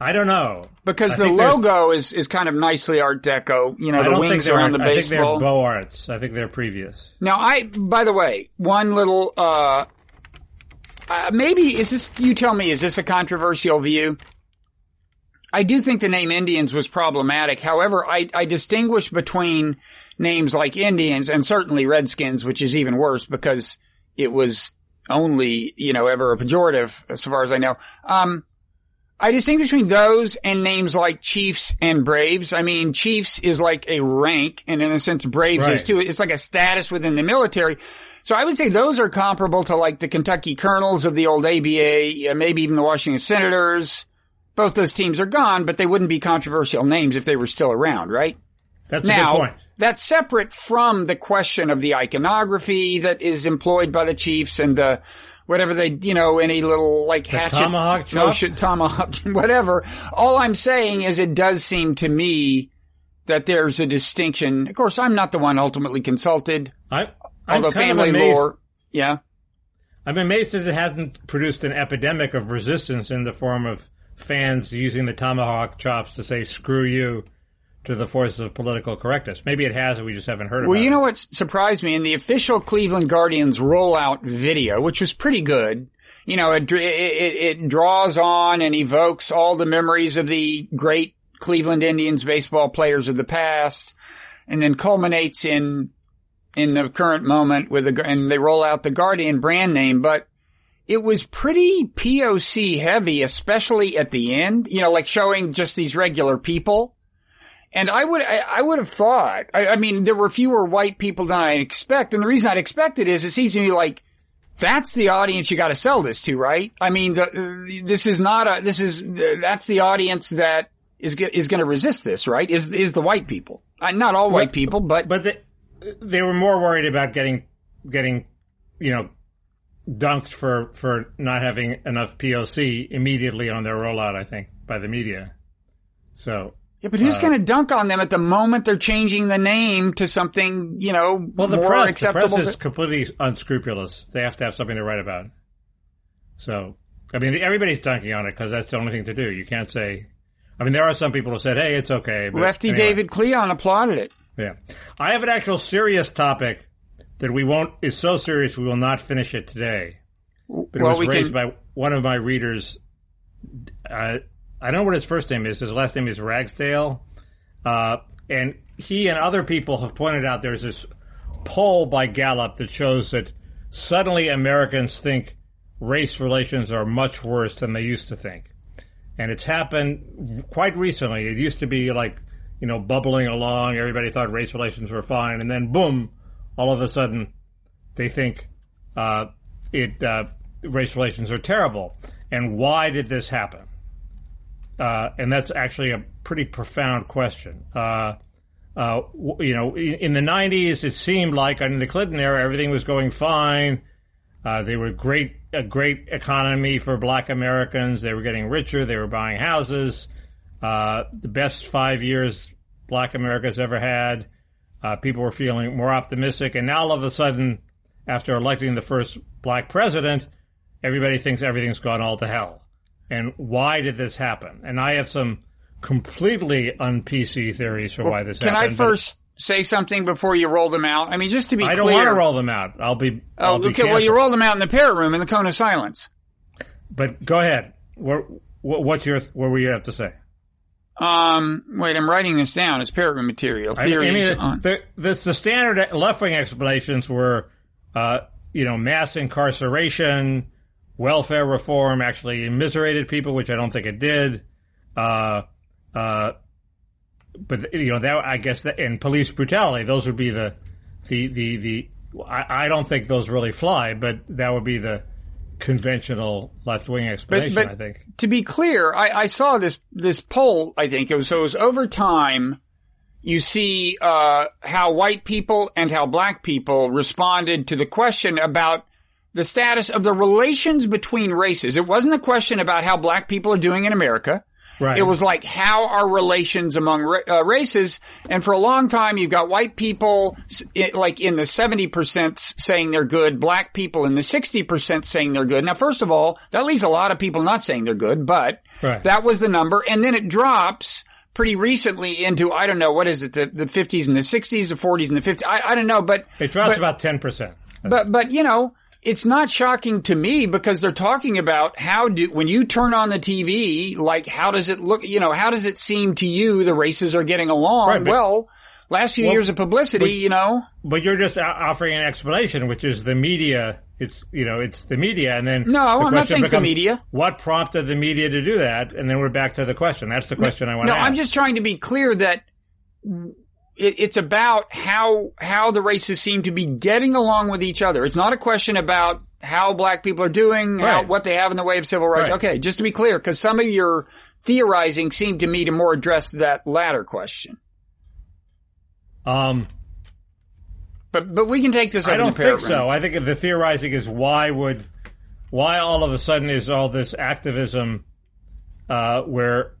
I don't know Because I the logo is is kind of nicely Art Deco. You know, I the wings around the baseball. I think they're. Beaux Arts. I think they're previous. Now, I, by the way, one little, uh, uh, maybe, is this, you tell me, is this a controversial view? I do think the name Indians was problematic. However, I, I distinguish between names like Indians and certainly Redskins, which is even worse because it was only, you know, ever a pejorative as far as I know. Um, I distinguish between those and names like Chiefs and Braves. I mean, Chiefs is like a rank, and in a sense, Braves Right. is too. It's like a status within the military. So I would say those are comparable to like the Kentucky Colonels of the old ABA, uh, maybe even the Washington Senators. Both those teams are gone, but they wouldn't be controversial names if they were still around, right? That's a Now, good point. that's separate from the question of the iconography that is employed by the Chiefs and the whatever they, you know, any little like hatchet, tomahawk chop? notion, tomahawk, whatever. All I'm saying is it does seem to me that there's a distinction. Of course, I'm not the one ultimately consulted, I, I'm although kind family of amazed. lore, yeah. I'm amazed that it hasn't produced an epidemic of resistance in the form of fans using the tomahawk chops to say "screw you" to the forces of political correctness. Maybe it has, and we just haven't heard Well, you it. know what surprised me in the official Cleveland Guardians rollout video, which was pretty good. You know, it, it, it, it draws on and evokes all the memories of the great Cleveland Indians baseball players of the past, and then culminates in in the current moment with the and they roll out the Guardian brand name, but it was pretty POC heavy, especially at the end. You know, like showing just these regular people. And I would, I, I would have thought, I, I mean, there were fewer white people than I expect. And the reason I'd expect it is it seems to me like that's the audience you got to sell this to, right? I mean, the, uh, this is not a, this is, that's the audience that is, is going to resist this, right? Is, is the white people. Uh, not all white people, but, But they, they were more worried about getting getting you know dunked for for not having enough POC immediately on their rollout. I think by the media. So yeah, but who's uh, going to dunk on them at the moment they're changing the name to something, you know, well, the more press the press is to- completely unscrupulous. They have to have something to write about. So I mean, everybody's dunking on it because that's the only thing to do. You can't say. I mean, there are some people who said, "Hey, it's okay." But Lefty anyway. David Klion applauded it. Yeah. I have an actual serious topic that we won't, is so serious we will not finish it today. But it Well, was raised can- by one of my readers. Uh, I don't know what his first name is. His last name is Ragsdale. Uh, and he and other people have pointed out there's this poll by Gallup that shows that suddenly Americans think race relations are much worse than they used to think. And it's happened quite recently. It used to be like, you know, bubbling along. Everybody thought race relations were fine. And then boom, all of a sudden they think, uh, it, uh, race relations are terrible. And why did this happen? Uh, and that's actually a pretty profound question. Uh, uh, you know, in, the 90s, it seemed like under the Clinton era, everything was going fine. Uh, they were great, a great economy for black Americans. They were getting richer. They were buying houses. Uh, the best five years black America's ever had. Uh, people were feeling more optimistic. And now all of a sudden, after electing the first black president, everybody thinks everything's gone all to hell. And why did this happen? And I have some completely un-PC theories for why this happened. Can I first say something before you roll them out? I mean, just to be I don't want to roll them out. I'll be. Oh, I'll be okay. Well, you canceled. rolled them out in the parrot room in the cone of silence. But go ahead. What, what, what's your? What were you have to say? Um, wait, I'm writing this down. It's parrot material. Theories I mean, on. the, the, the standard left wing explanations were, uh, you know, mass incarceration, welfare reform actually immiserated people, which I don't think it did. Uh, uh, but you know that I guess that and police brutality. Those would be the the the the. I, I don't think those really fly, but that would be the conventional left wing explanation. but- I think. to be clear, I, I saw this this poll. I think it was so it was over time. You see uh, how white people and how black people responded to the question about the status of the relations between races. It wasn't a question about how black people are doing in America. Right. It was like, how are relations among ra- uh, races? And for a long time, you've got white people, s- i- like in the 70% saying they're good, black people in the 60% saying they're good. Now, first of all, that leaves a lot of people not saying they're good, but Right. that was the number. And then it drops pretty recently into, I don't know, what is it, the, the 50s and the 60s, the 40s and the 50s. I, I don't know, but It drops but- about ten percent. but but you know, it's not shocking to me because they're talking about how do when you turn on the TV, like how does it look? You know, how does it seem to you the races are getting along? Right, but- well, last few Well, years of publicity, but- you know, But you're just offering an explanation, which is the media It's you know it's the media, and then No, the I'm not saying it's the media. What prompted the media to do that? And then we're back to the question. That's the question I want No, to ask. I'm just trying to be clear that it, it's about how how the races seem to be getting along with each other. It's not a question about how black people are doing, how, what they have in the way of civil rights. Right. Okay, just to be clear, because some of your theorizing seemed to me to more address that latter question. um, But but we can take this. I don't think so. I think if the theorizing is why would why all of a sudden is all this activism uh, where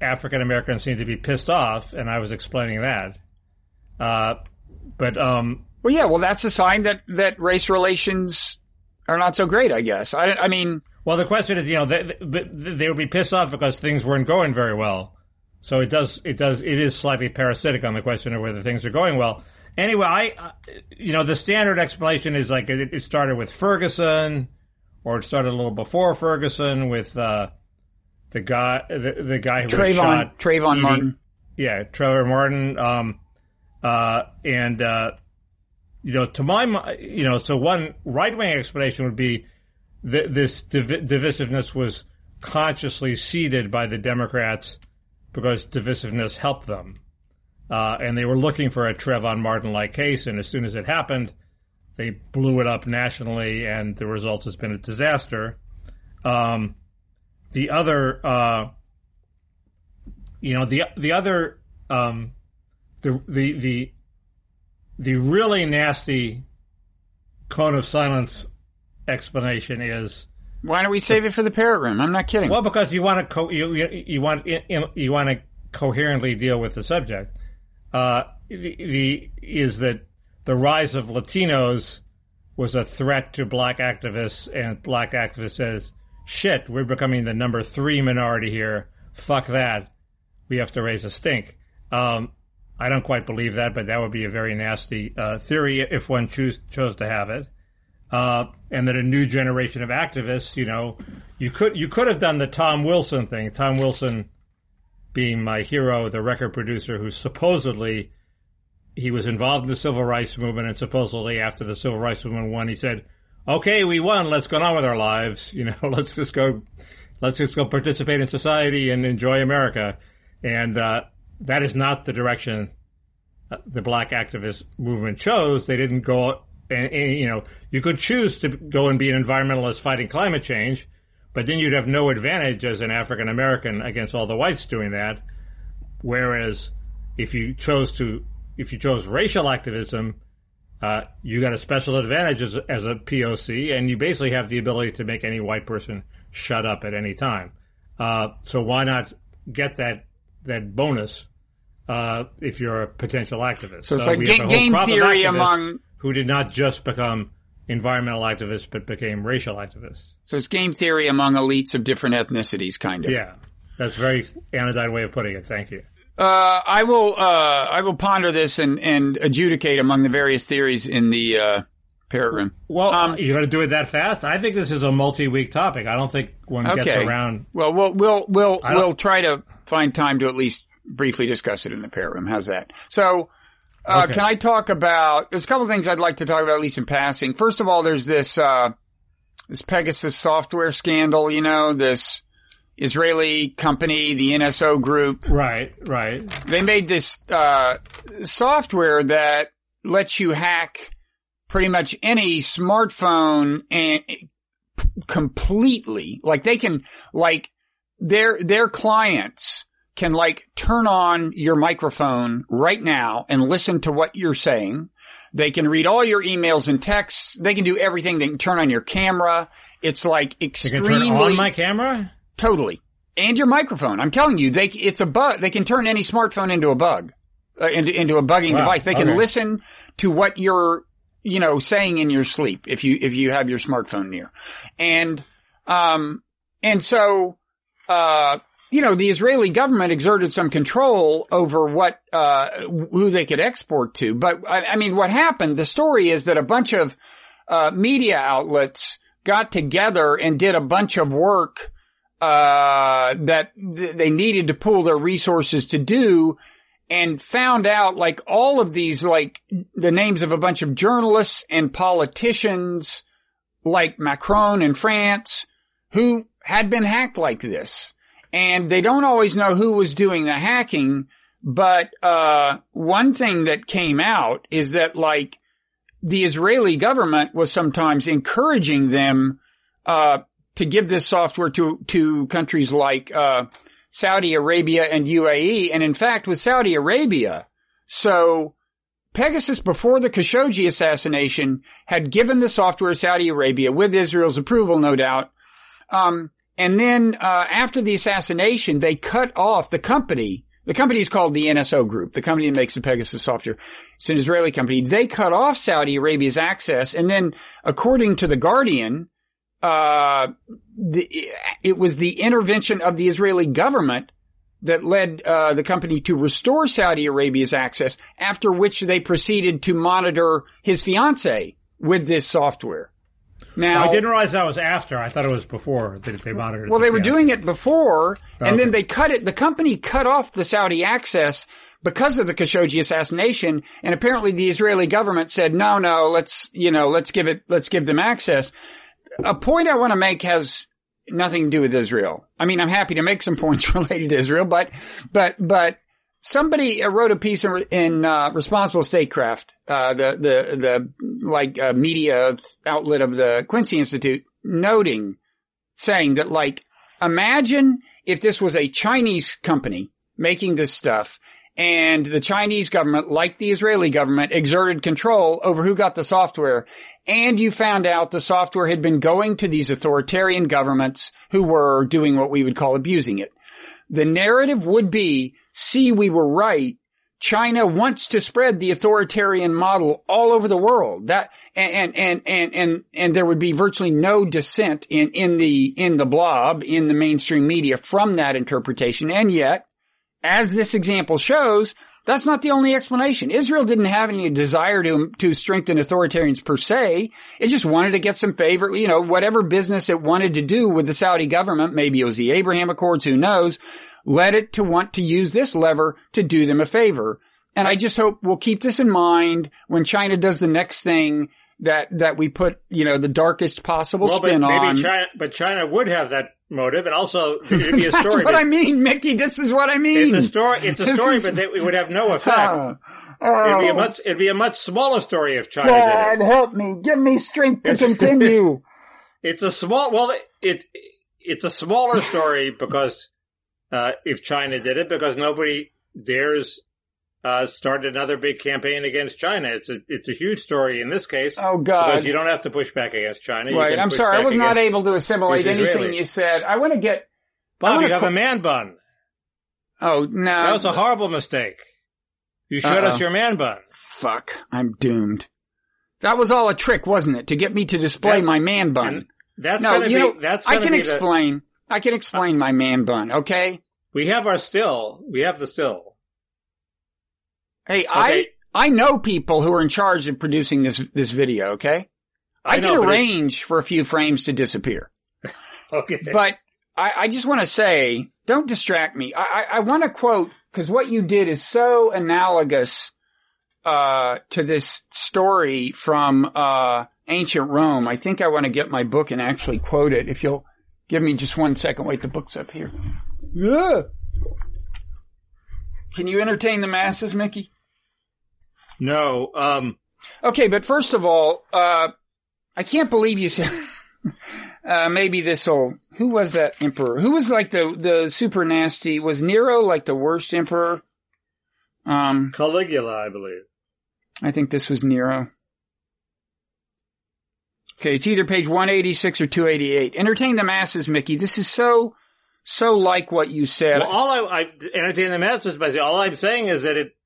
African Americans seem to be pissed off, and I was explaining that. Uh, but um, Well, yeah. Well, that's a sign that that race relations are not so great. I guess. I I mean. well, the question is, you know, they, they, they would be pissed off because things weren't going very well. So it does, it does, it is slightly parasitic on the question of whether things are going well. Anyway, I, uh, you know, the standard explanation is like it, it started with Ferguson, or it started a little before Ferguson with uh, the guy, the, the guy who was Trayvon shot. Trayvon eating- Martin. Yeah, Trevor Martin. Um, uh, and, uh, you know, to my, you know, so one right wing explanation would be that this div- divisiveness was consciously seeded by the Democrats because divisiveness helped them. Uh, and they were looking for a Trayvon Martin like case. And as soon as it happened, they blew it up nationally and the result has been a disaster. Um, the other, uh, you know, the, the other, um, the, the, the, the really nasty cone of silence explanation is Why don't we save it for the parrot room? I'm not kidding. well because you want to co- you, you you want you want to coherently deal with the subject. Uh, the, the is that the rise of Latinos was a threat to black activists, and black activists says, "Shit, we're becoming the number three minority here. Fuck that. We have to raise a stink." Um, I don't quite believe that, but that would be a very nasty uh, theory if one choose, chose to have it. Uh, and that a new generation of activists, you know, you could you could have done the Tom Wilson thing. Tom Wilson being my hero, the record producer who supposedly he was involved in the civil rights movement, and supposedly after the civil rights movement won, he said, "Okay, we won. Let's go on with our lives. You know, let's just go, let's just go participate in society and enjoy America." And uh, that is not the direction uh, the black activist movement chose. They didn't go, and, and, you know, you could choose to go and be an environmentalist fighting climate change, but then you'd have no advantage as an African American against all the whites doing that. Whereas if you chose to, if you chose racial activism, uh, you got a special advantage as, as a POC, and you basically have the ability to make any white person shut up at any time. Uh, so why not get that that bonus uh, if you're a potential activist? So it's like we have ga- a game theory among- who did not just become environmental activists but became racial activists. so it's game theory among elites of different ethnicities, kind of. Yeah, that's a very anodyne way of putting it. Thank you. Uh, I will, uh, I will ponder this and, and adjudicate among the various theories in the, uh, parrot room. Well, Um, you're going to do it that fast? I think this is a multi-week topic. I don't think one gets around. Well, we'll, we'll, we'll, we'll try to find time to at least briefly discuss it in the parrot room. How's that? So, uh, Okay. can I talk about, there's a couple things I'd like to talk about at least in passing. First of all, there's this, uh, this Pegasus software scandal, you know, this Israeli company, the NSO group. Right, right. they made this uh, software that lets you hack pretty much any smartphone and completely like they can like their their clients can like turn on your microphone right now and listen to what you're saying they can read all your emails and texts they can do everything they can turn on your camera it's like You can extremely turn on my camera? Totally. And your microphone. I'm telling you, they, it's a bug. They can turn any smartphone into a bug, uh, into, into a bugging Wow. device. They can Okay. listen to what you're, you know, saying in your sleep if you, if you have your smartphone near. And, um, and so, uh, you know, the Israeli government exerted some control over what, uh, who they could export to. But I, I mean, what happened, the story is that a bunch of, uh, media outlets got together and did a bunch of work uh, that th- they needed to pool their resources to do and found out like all of these, like the names of a bunch of journalists and politicians like Macron in France who had been hacked like this. And they don't always know who was doing the hacking, but uh, one thing that came out is that like the Israeli government was sometimes encouraging them uh, to give this software to to countries like uh, Saudi Arabia and UAE, and in fact with Saudi Arabia. So Pegasus, before the Khashoggi assassination, had given the software to Saudi Arabia with Israel's approval, no doubt. Um, and then uh, after the assassination, they cut off the company. The company is called the NSO Group, the company that makes the Pegasus software. It's an Israeli company. They cut off Saudi Arabia's access, and then, according to the Guardian, uh, the, it was the intervention of the Israeli government that led uh, the company to restore Saudi Arabia's access, after which they proceeded to monitor his fiance with this software. Now, I didn't realize that was after. I thought it was before that they monitored. well, the they were doing it before, and Okay. then they cut it. The company cut off the Saudi access because of the Khashoggi assassination, and apparently the Israeli government said, "No, no, let's you know, let's give it, let's give them access." A point I want to make has nothing to do with Israel. I mean, I'm happy to make some points related to Israel, but, but, but somebody wrote a piece in, in uh, Responsible Statecraft, uh, the, the, the, like, uh, media outlet of the Quincy Institute, noting, saying that, like, imagine if this was a Chinese company making this stuff and the Chinese government, like the Israeli government, exerted control over who got the software. And you found out the software had been going to these authoritarian governments who were doing what we would call abusing it. The narrative would be, see, we were right. China wants to spread the authoritarian model all over the world. That and and and and and there would be virtually no dissent in in the in the blob in the mainstream media from that interpretation. And yet, as this example shows, that's not the only explanation. Israel didn't have any desire to to strengthen authoritarians per se. It just wanted to get some favor, you know, whatever business it wanted to do with the Saudi government. Maybe it was the Abraham Accords, who knows? Led it to want to use this lever to do them a favor. And I just hope we'll keep this in mind when China does the next thing that that we put, you know, the darkest possible Well, but spin maybe on. China, but China would have that motive, and also it'd be a That's story. what but I mean, Mickey. This is what I mean. It's a story. It's a This story, is- but it would have no effect. Uh, It'd be a oh, much. It'd be a much smaller story if China God did it. God help me. Give me strength to continue. It's a small. Well, it it's a smaller story because uh, if China did it, because nobody dares uh, start another big campaign against China. It's a it's a huge story in this case. Oh God! Because you don't have to push back against China. Right. I'm sorry. I was not able to assimilate anything you said. I want to get, Bob, you have co- a man bun. oh, no. That was a horrible mistake. You showed Uh-oh. us your man bun. Fuck. I'm doomed. That was all a trick, wasn't it? To get me to display That's- my man bun. That's No, you be. know, that's I can be the- explain. I can explain my man bun, okay? we have our still. We have the still. Hey, I, Okay. I know people who are in charge of producing this, this video, okay? I, I can know, but arrange for a few frames to disappear. Okay. But I, I just want to say, don't distract me. I, I, I want to quote, because what you did is so analogous uh, to this story from uh, ancient Rome. I think I want to get my book and actually quote it. If you'll give me just one second. Wait, the book's up here. Yeah. Can you entertain the masses, Mickey? no. Um. Okay, but first of all, uh, I can't believe you said, uh, maybe this'll, who was that emperor? Who was like the, the super nasty? Was Nero like the worst emperor? Um, Caligula, I believe. I think this was Nero. Okay, it's either page 186 or 288. Entertain the masses, Mickey. This is so, so like what you said. Well, all I, I entertain the masses by saying, all I'm saying is that it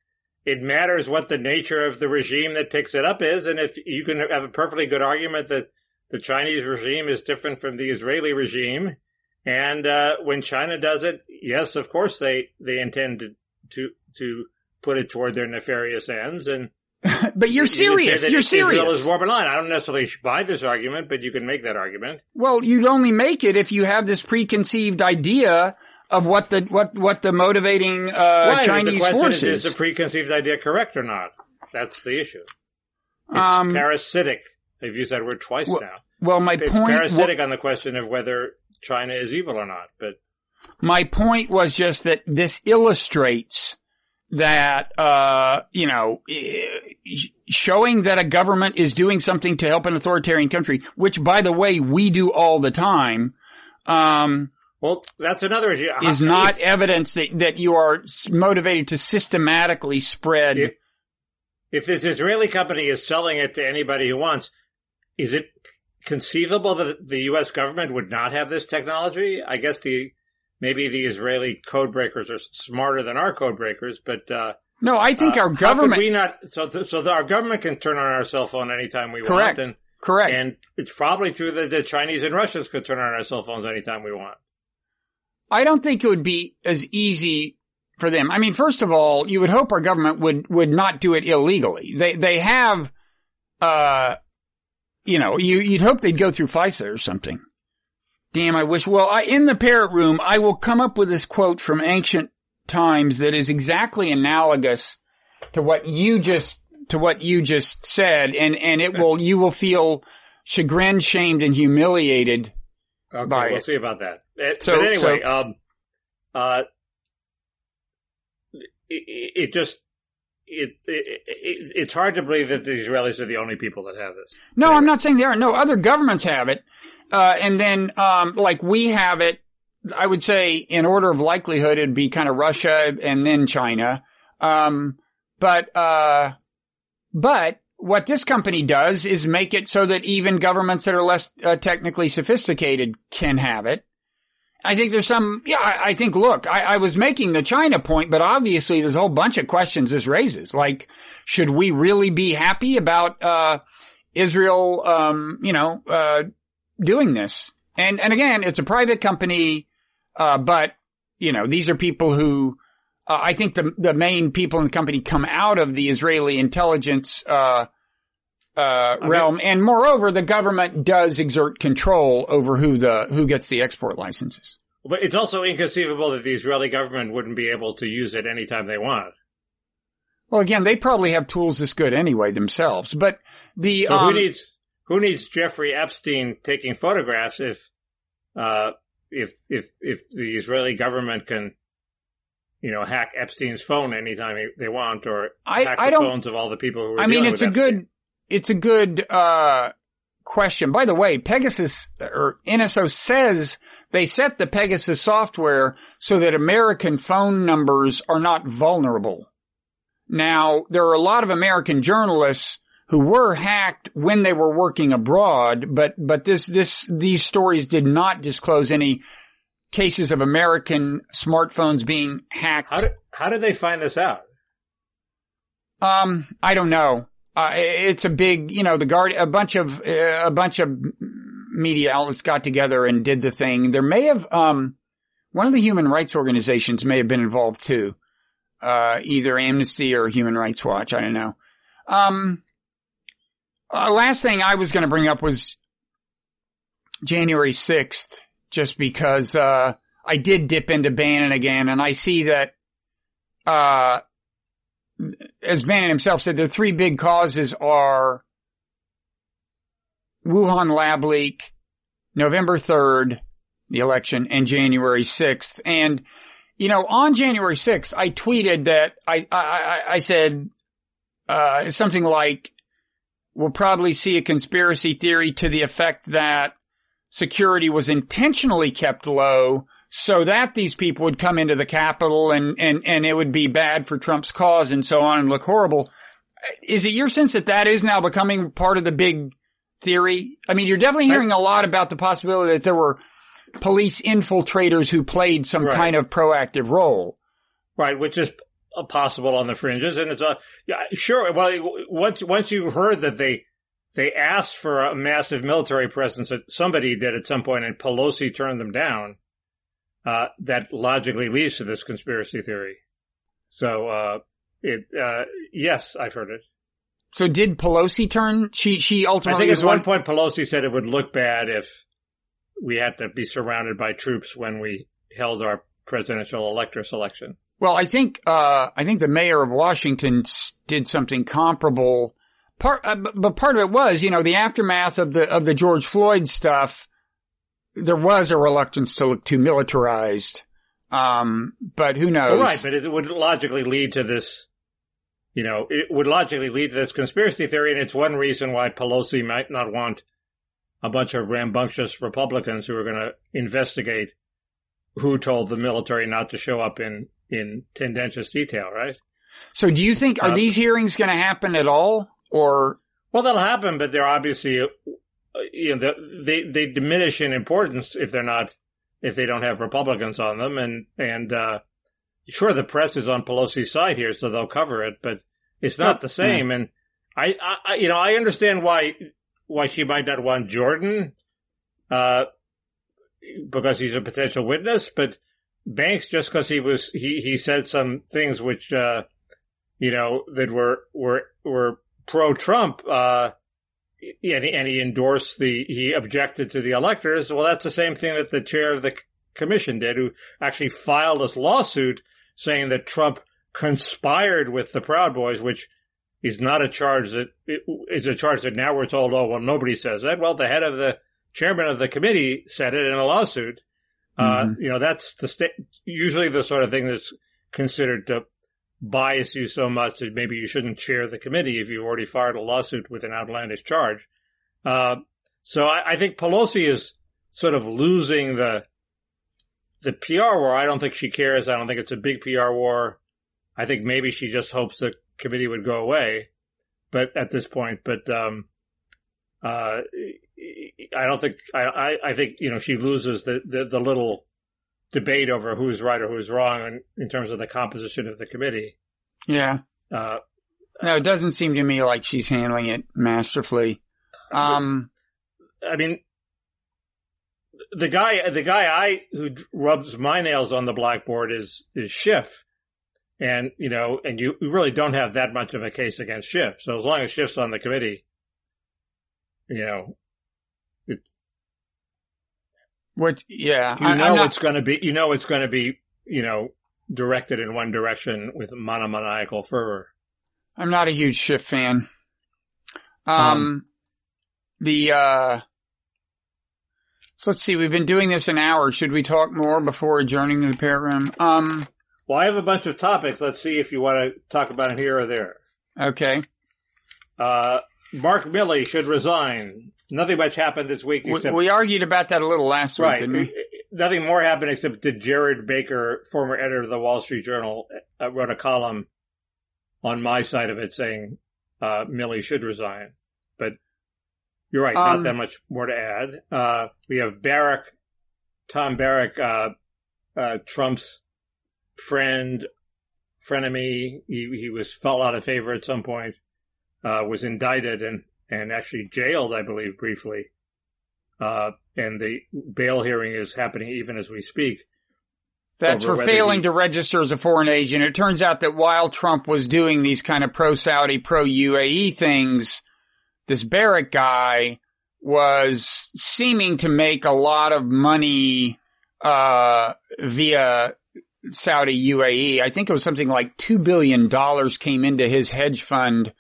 it matters what the nature of the regime that picks it up is, and if you can have a perfectly good argument that the Chinese regime is different from the Israeli regime, and uh, when China does it, yes, of course they they intend to to, to put it toward their nefarious ends, and but you're you serious. that You're serious. Israel is more benign. I don't necessarily buy this argument, but you can make that argument. Well, you'd only make it if you have this preconceived idea of what the what what the motivating uh, Right, Chinese the force is, is. the preconceived idea correct or not? That's the issue. It's Um, parasitic. I've used that word twice Well- now. Well, my it's point. parasitic on the question of whether China is evil or not. But My point was just that this illustrates that, uh, you know, eh, showing that a government is doing something to help an authoritarian country, which by the way, we do all the time, um, well, that's another issue. is not evidence that, that you are motivated to systematically spread. If- if this Israeli company is selling it to anybody who wants, is it conceivable that the U.S. government would not have this technology? I guess the maybe the Israeli code breakers are smarter than our code breakers, but uh, no, I think uh, our government, we not so th- so that our government can turn on our cell phone anytime we Correct. want, and correct. and it's probably true that the Chinese and Russians could turn on our cell phones anytime we want. I don't think it would be as easy for them. I mean, first of all, you would hope our government would, would not do it illegally. They, they have, uh, you know, you, you'd hope they'd go through FISA or something. Damn, I wish. Well, I, in the parrot room, I will come up with this quote from ancient times that is exactly analogous to what you just, to what you just said. And, and it will, you will feel chagrined, shamed, and humiliated Okay, By we'll it. see about that. Eh, So- but anyway, so- um, uh, it, it just it, it, it it's hard to believe that the Israelis are the only people that have this. No, I'm not saying they are. No, other governments have it. Uh, and then, um, like we have it, I would say in order of likelihood, it'd be kind of Russia and then China. Um, but, uh, but what this company does is make it so that even governments that are less uh, technically sophisticated can have it. I think there's some, yeah, I, I think, look, I, I was making the China point, but obviously there's a whole bunch of questions this raises. Like, should we really be happy about, uh, Israel, um, you know, uh, doing this? And, and again, it's a private company, uh, but, you know, these are people who, uh, I think the, the main people in the company come out of the Israeli intelligence, uh, uh, realm. And moreover, the government does exert control over who the, who gets the export licenses. But it's also inconceivable that the Israeli government wouldn't be able to use it anytime they want. Well, again, they probably have tools this good anyway themselves, but the, So um, who needs who needs Jeffrey Epstein taking photographs if uh, if if if the Israeli government can you know hack Epstein's phone anytime they want or I- hack I the phones of all the people who are I mean, it's a Epstein? good, it's a good, uh, question. By the way, Pegasus or NSO says they set the Pegasus software so that American phone numbers are not vulnerable. Now, there are a lot of American journalists who were hacked when they were working abroad, but, but this, this, these stories did not disclose any cases of American smartphones being hacked. How did how did they find this out? Um, I don't know. Uh, it's a big, you know, the guard, a bunch of, uh, a bunch of media outlets got together and did the thing. There may have, um, one of the human rights organizations may have been involved too. Uh, either Amnesty or Human Rights Watch. I don't know. Um, uh, last thing I was going to bring up was January 6th, just because, uh, I did dip into Bannon again and I see that, uh, as Bannon himself said, the three big causes are Wuhan lab leak, November 3rd, the election, and January 6th. And, you know, on January 6th, I tweeted that I, I, I, said, uh, something like, we'll probably see a conspiracy theory to the effect that security was intentionally kept low so that these people would come into the Capitol and, and, and it would be bad for Trump's cause and so on and look horrible. Is it your sense that that is now becoming part of the big theory? I mean, you're definitely hearing a lot about the possibility that there were police infiltrators who played some Right. kind of proactive role. Right, which is possible on the fringes, and it's a yeah, sure. Well, once once you heard that they they asked for a massive military presence, that somebody did at some point, and Pelosi turned them down. Uh, that logically leads to this conspiracy theory. So, uh, it uh, yes, I've heard it. So did Pelosi turn? She, she ultimately. I think at one one. point Pelosi said it would look bad if we had to be surrounded by troops when we held our presidential elector selection. Well, I think, uh, I think the mayor of Washington did something comparable, part, uh, but part of it was, you know, the aftermath of the of the George Floyd stuff. There was a reluctance to look too militarized, um, but who knows? Well, right, but it would logically lead to this. You know, it would logically lead to this conspiracy theory, and it's one reason why Pelosi might not want a bunch of rambunctious Republicans who are going to investigate who told the military not to show up in in tendentious detail, right? So, do you think are Uh, these hearings going to happen at all, or Well, that'll happen, but they're obviously, uh, you know, they they diminish in importance if they're not, if they don't have Republicans on them, and and uh, sure, the press is on Pelosi's side here, so they'll cover it, but it's not the same. And I, I, I- you know, I understand why why she might not want Jordan, uh, because he's a potential witness, but Banks just because he was he he said some things which uh, you know that were were were pro Trump, uh, and, he, and he endorsed the, he objected to the electors. Well, that's the same thing that the chair of the commission did, who actually filed this lawsuit saying that Trump conspired with the Proud Boys, which is not a charge that is a charge that now we're told, oh, well, nobody says that. Well, the head of the chairman of the committee said it in a lawsuit. Uh, you know, that's the sta- usually the sort of thing that's considered to bias you so much that maybe you shouldn't chair the committee if you've already filed a lawsuit with an outlandish charge. Uh, so I, I think Pelosi is sort of losing the the PR war. I don't think she cares. I don't think it's a big PR war. I think maybe she just hopes the committee would go away, but at this point, but um, uh, I don't think I, I, think you know she loses the, the, the little debate over who's right or who's wrong in, in terms of the composition of the committee. yeah? Uh, No, it doesn't seem to me like she's handling it masterfully. Um, I mean, the guy, the guy I who rubs my nails on the blackboard is is Schiff, and you know, and you really don't have that much of a case against Schiff. So as long as Schiff's on the committee, you know, it, what? Yeah, you I- know not- it's going to be, you know, it's going to be, you know, directed in one direction with monomaniacal fervor. I'm not a huge Schiff fan. Um, the, uh, so let's see, we've been doing this an hour. Should we talk more before adjourning to the parrot room? Um, Well, I have a bunch of topics. Let's see if you want to talk about it here or there. okay. Uh, Mark Milley should resign. Nothing much happened this week We, we argued about that a little last week, right. didn't we? Nothing more happened except that Gerard Baker, former editor of the Wall Street Journal, uh, wrote a column on my side of it saying uh, Milley should resign. But you're right, Um, not that much more to add. Uh, we have Barrack, Tom Barrack, uh, uh, Trump's friend, frenemy. He, he was fell out of favor at some point, uh, was indicted and, and actually jailed, I believe, briefly. Uh, and the bail hearing is happening even as we speak. That's for failing he- to register as a foreign agent. It turns out that while Trump was doing these kind of pro-Saudi, pro-UAE things, this Barrack guy was seeming to make a lot of money, uh, via Saudi UAE. I think it was something like $2 billion came into his hedge fund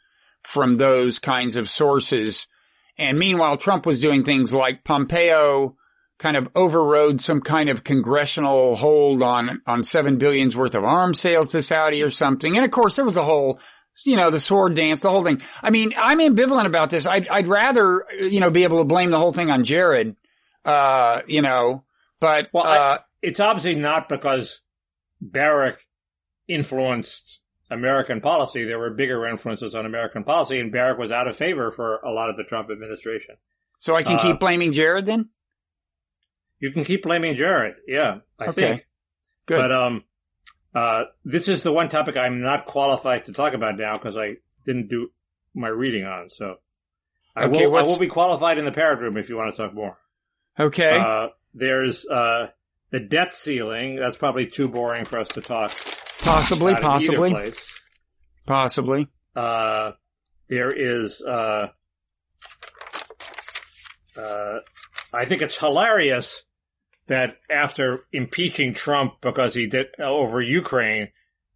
from those kinds of sources. And meanwhile, Trump was doing things like Pompeo kind of overrode some kind of congressional hold on, on seven billions worth of arms sales to Saudi or something. And of course, there was a whole, you know, the sword dance, the whole thing. I mean, I'm ambivalent about this. I'd, I'd rather, you know, be able to blame the whole thing on Jared, uh, you know, but, Well, I- uh, It's obviously not because Barrack influenced American policy. There were bigger influences on American policy, and Barrack was out of favor for a lot of the Trump administration. so I can uh, keep blaming Jared then? You can keep blaming Jared, yeah, I Okay. think. Good. But um, uh, this is the one topic I'm not qualified to talk about now because I didn't do my reading on. So I Okay, will. I will be qualified in the parrot room if you want to talk more. okay. Uh, there's uh, the debt ceiling. That's probably too boring for us to talk. Possibly, possibly, possibly. Uh, there is. Uh, uh, I think it's hilarious that after impeaching Trump because he did over Ukraine,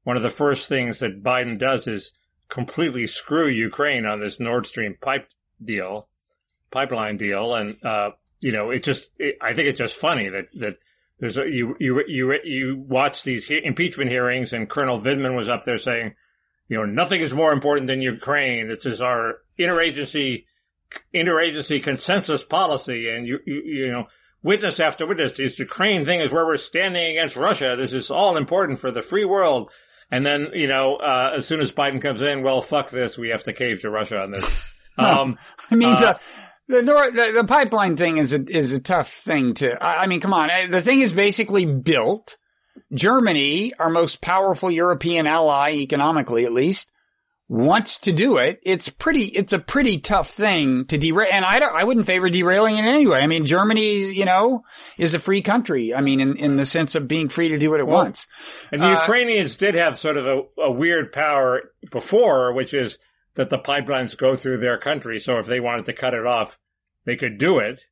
one of the first things that Biden does is completely screw Ukraine on this Nord Stream pipe deal, pipeline deal, and uh, you know, it just it, I think it's just funny that that there's a, you you you you watch these he- impeachment hearings, and Colonel Vindman was up there saying, you know, nothing is more important than Ukraine. This is our interagency interagency consensus policy, and you you, you know. Witness after witness, this Ukraine thing is where we're standing against Russia. This is all important for the free world. And then, you know, uh, as soon as Biden comes in, well, fuck this. We have to cave to Russia on this. Um, I mean, uh, the, the, the the pipeline thing is a is a tough thing to. I, I mean, come on, the thing is basically built. Germany, our most powerful European ally, economically at least, wants to do it. It's pretty. It's a pretty tough thing to derail, and I don't. I wouldn't favor derailing it anyway. I mean, Germany, you know, is a free country. I mean, in in the sense of being free to do what it Well, wants. and the Uh, Ukrainians did have sort of a, a weird power before, which is that the pipelines go through their country. So if they wanted to cut it off, they could do it.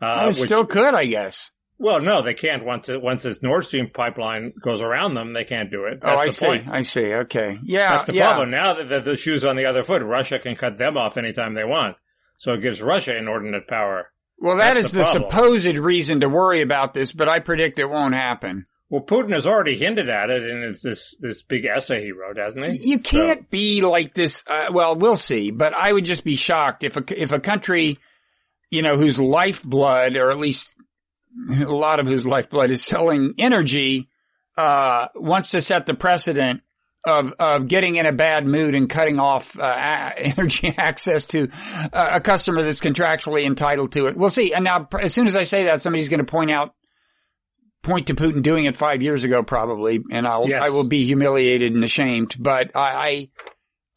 Uh, which- still could, I guess. well, no, they can't once it, once this Nord Stream pipeline goes around them. They can't do it. That's oh, I the see. point. I see. Okay. Yeah. That's the yeah. problem. Now that the, the shoe's on the other foot, Russia can cut them off anytime they want. So it gives Russia inordinate power. Well, that That's is the the, supposed reason to worry about this, but I predict it won't happen. Well, Putin has already hinted at it in his, this this big essay he wrote, hasn't he? You can't be like this. Uh, well, we'll see, but I would just be shocked if a if a country, you know, whose lifeblood, or at least a lot of whose lifeblood is selling energy, uh, wants to set the precedent of of getting in a bad mood and cutting off uh, energy access to uh, a customer that's contractually entitled to it. We'll see. And now, as soon as I say that, somebody's going to point out point to Putin doing it five years ago, probably, and I'll Yes. I will be humiliated and ashamed. But I,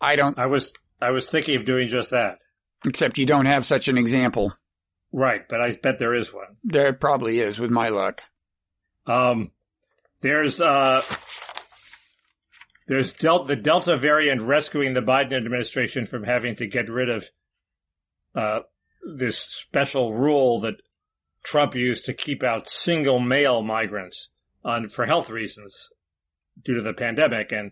I, I don't. I was I was thinking of doing just that. Except you don't have such an example. Right, but I bet there is one. There probably is, with my luck. Um, there's uh, there's Del- the Delta variant rescuing the Biden administration from having to get rid of uh, this special rule that Trump used to keep out single male migrants on for health reasons due to the pandemic, and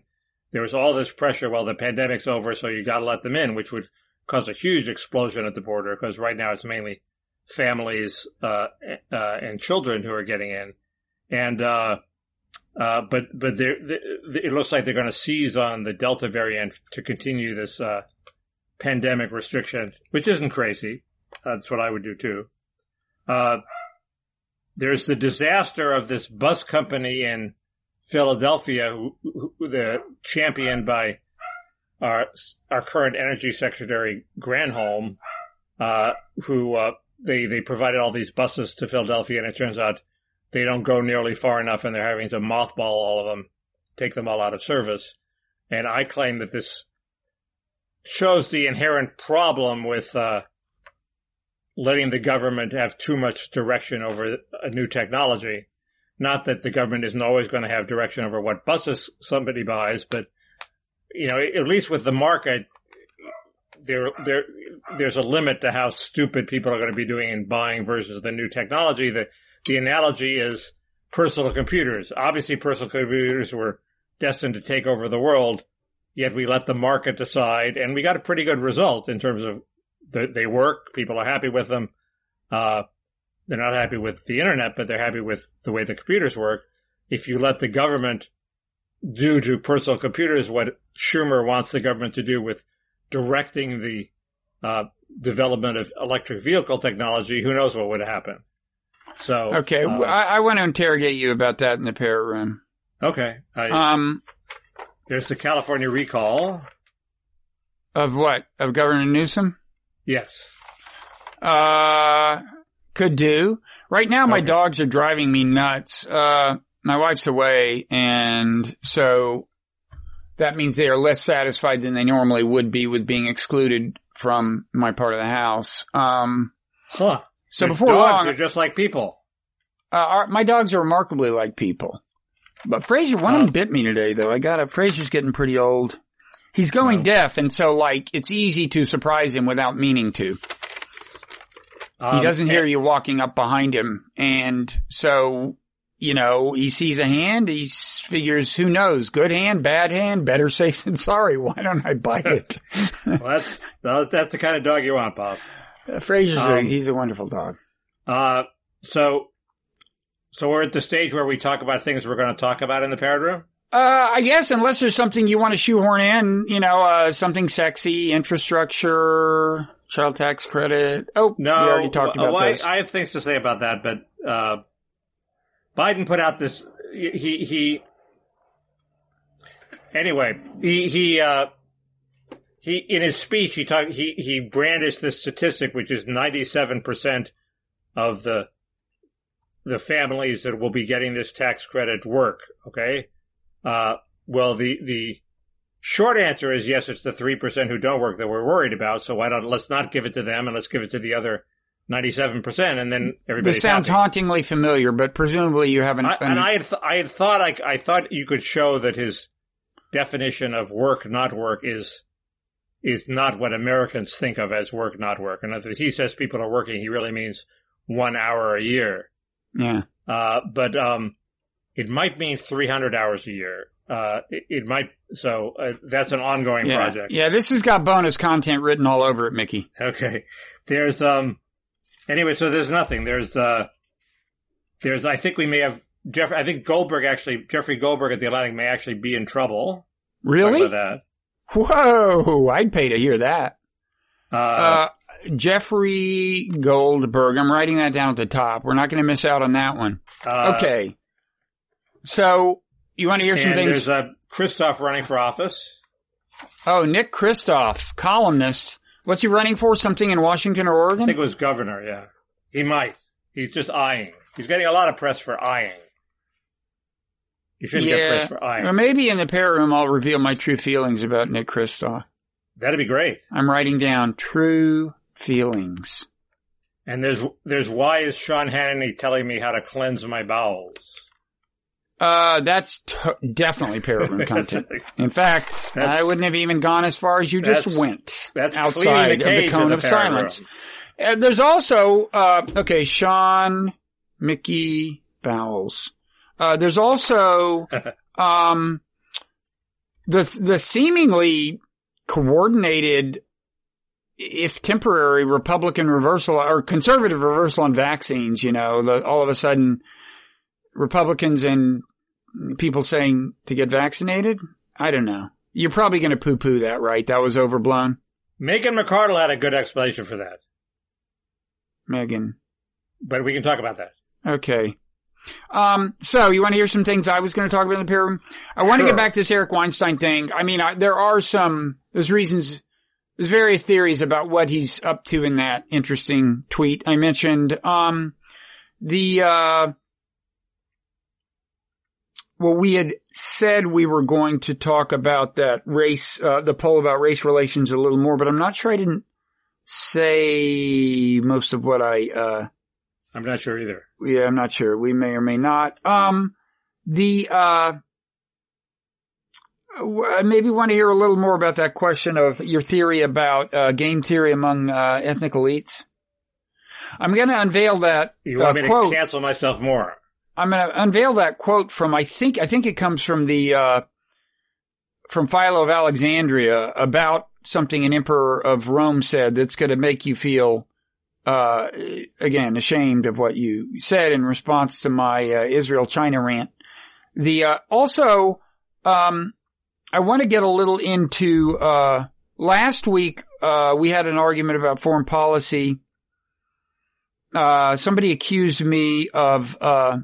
there was all this pressure. Well, the pandemic's over, so you got to let them in, which would cause a huge explosion at the border because right now it's mainly families uh, uh, and children who are getting in, and uh, uh, but but it looks like they're going to seize on the Delta variant to continue this uh, pandemic restriction, which isn't crazy. That's what I would do too. Uh, there's the disaster of this bus company in Philadelphia, who, who the championed by our our current energy secretary Granholm, uh, who uh, they they provided all these buses to Philadelphia, and it turns out they don't go nearly far enough, and they're having to mothball all of them, take them all out of service. And I claim that this shows the inherent problem with uh, letting the government have too much direction over a new technology. Not that the government isn't always going to have direction over what buses somebody buys, but you know, at least with the market, there, there, there's a limit to how stupid people are going to be doing in buying versions of the new technology. The, the analogy is personal computers. Obviously, personal computers were destined to take over the world, yet we let the market decide, and we got a pretty good result in terms of the, they work. People are happy with them. Uh, they're not happy with the internet, but they're happy with the way the computers work. If you let the government do to personal computers what Schumer wants the government to do with directing the uh, development of electric vehicle technology, who knows what would happen? So Okay, uh, I, I want to interrogate you about that in the parrot room. okay. I, Um, there's the California recall. of what? Of Governor Newsom? Yes. Uh, could do. Right now, my Okay. dogs are driving me nuts. Uh, my wife's away, and so that means they are less satisfied than they normally would be with being excluded from my part of the house. Um, Huh. so Your before dogs long, are just like people. uh, our, my dogs are remarkably like people. But Fraser, one of Uh, them bit me today, though. I got a Fraser's getting pretty old. He's going Well. deaf, and so like it's easy to surprise him without meaning to. He Um, doesn't hear you walking up behind him. And so, you know, he sees a hand, he figures, who knows? Good hand, bad hand, better safe than sorry. Why don't I bite it? well, that's that's the kind of dog you want, Bob. Fraser's a, Um, he's a wonderful dog. Uh, so, so we're at the stage where we talk about things we're going to talk about in the parrot room. Uh, I guess unless there's something you want to shoehorn in, you know, uh, something sexy, infrastructure, child tax credit. Oh, No, we already talked about well, I-. I have things to say about that, but uh, Biden put out this. He he. Anyway, he he uh, he in his speech he talked he he brandished this statistic, which is ninety seven percent of the the families that will be getting this tax credit work. Okay, uh, well the the short answer is yes, it's the three percent who don't work that we're worried about. So why don't let's not give it to them and let's give it to the other ninety-seven percent, and then everybody. this sounds hauntingly familiar, but presumably you haven't. I, and I had th- I had thought I I thought you could show that his definition of work not work is is not what Americans think of as work not work. And if he says people are working, he really means one hour a year. yeah. Uh, but um, it might mean three hundred hours a year. Uh, it, it might. So uh, that's an ongoing Yeah. project. yeah, this has got bonus content written all over it, Mickey. Okay. There's um anyway, so there's nothing. There's uh there's I think we may have Jeff I think Goldberg actually Jeffrey Goldberg at the Atlantic may actually be in trouble. Really? that. Whoa! I'd pay to hear that. Uh, Uh, Jeffrey Goldberg. I'm writing that down at the top. We're not going to miss out on that one. uh, Okay. So you want to hear some And things? there's uh, Kristof running for office. oh, Nick Kristof, columnist. What's he running for? Something in Washington or Oregon? I think it was governor, yeah. He might. He's just eyeing. He's getting a lot of press for eyeing. You shouldn't get press for eyeing. Or maybe in the parrot room I'll reveal my true feelings about Nick Kristof. That'd be great. I'm writing down true feelings. And there's there's why is Sean Hannity telling me how to cleanse my bowels? Uh, that's t- definitely parrot room content. In fact, I wouldn't have even gone as far as you just went that's outside the of the cone of the of silence. room. Uh, there's also, uh, okay, Sean, Mickey, Bowles. Uh, there's also, um, the, the seemingly coordinated, if temporary Republican reversal or conservative reversal on vaccines, you know, the, all of a sudden Republicans and people saying to get vaccinated. I don't know. You're probably going to poo poo that, right? That was overblown. Megan McArdle had a good explanation for that, Megan. but we can talk about that. Okay. Um, so you want to hear some things I was going to talk about in the parrot room? I want to get back to this Eric Weinstein thing. I mean, I, there are some, there's reasons, there's various theories about what he's up to in that interesting tweet I mentioned. Um, the, uh, well, we had said we were going to talk about that race, uh, the poll about race relations a little more, but I'm not sure I didn't say most of what I, uh, I'm not sure either. yeah, I'm not sure. We may or may not. Um, the, uh, I maybe want to hear a little more about that question of your theory about, uh, game theory among, uh, ethnic elites. I'm going to unveil that You want uh, me quote. to cancel myself more? I'm going to unveil that quote from, I think, I think it comes from the, uh, from Philo of Alexandria about something an emperor of Rome said that's going to make you feel, uh, again, ashamed of what you said in response to my, uh, Israel China rant. The, uh, also, um, I want to get a little into, uh, last week, uh, we had an argument about foreign policy. Uh, somebody accused me of, uh,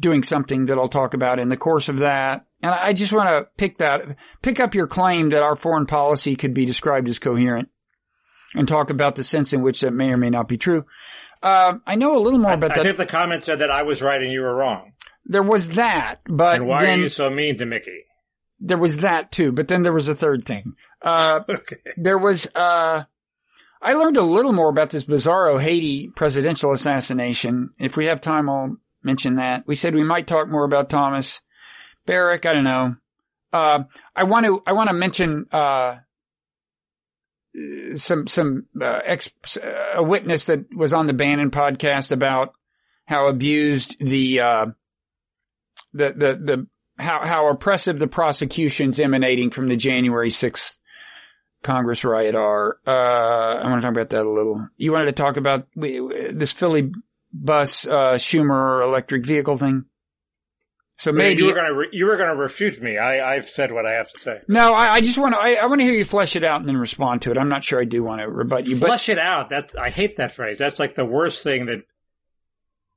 doing something that I'll talk about in the course of that. And I just want to pick that, pick up your claim that our foreign policy could be described as coherent and talk about the sense in which that may or may not be true. Uh, I know a little more I, about I that. think the comment said that I was right and you were wrong. there was that, but And why then are you so mean to Mickey? there was that too, but then there was a third thing. Uh, Okay. there was, uh, I learned a little more about this bizarro Haiti presidential assassination. If we have time, I'll mention that. We said we might talk more about Thomas Barrack. I don't know. Uh, I want to, I want to mention, uh, some, some, uh, ex, a witness that was on the Bannon podcast about how abused the, uh, the, the, the, how, how oppressive the prosecutions emanating from the January 6th Congress riot are. Uh, I want to talk about that a little. You wanted to talk about this Philly bus, uh, Schumer electric vehicle thing? So maybe you were going to re- you were going to refute me. I, I've said what I have to say. No, I, I just want to. I, I, want to hear you flesh it out and then respond to it. I'm not sure I do want to rebut you. Flesh but, it out. That's I hate that phrase. That's like the worst thing that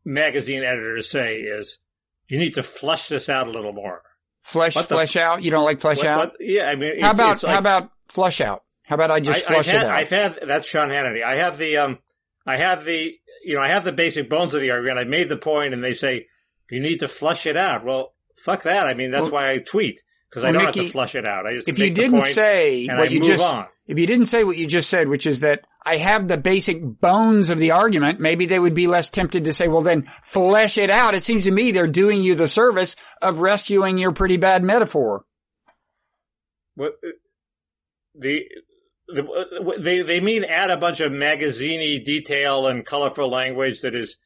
magazine editors say is you need to flesh this out a little more. Flesh, what flesh out. You don't like flesh what, out? What, yeah, I mean, how about like, how about flush out? How about I just I, flush had, it out? I've had that's Sean Hannity. I have the um, I have the you know I have the basic bones of the argument. I made the point, and they say you need to flush it out. Well, fuck that. I mean, that's well, why I tweet because well, I don't Mickey, have to flush it out. I just if you didn't say what I you just on. if you didn't say what you just said, which is that I have the basic bones of the argument, maybe they would be less tempted to say, well, then flesh it out. It seems to me they're doing you the service of rescuing your pretty bad metaphor. Well, uh, the, the uh, they they mean add a bunch of magaziney detail and colorful language that is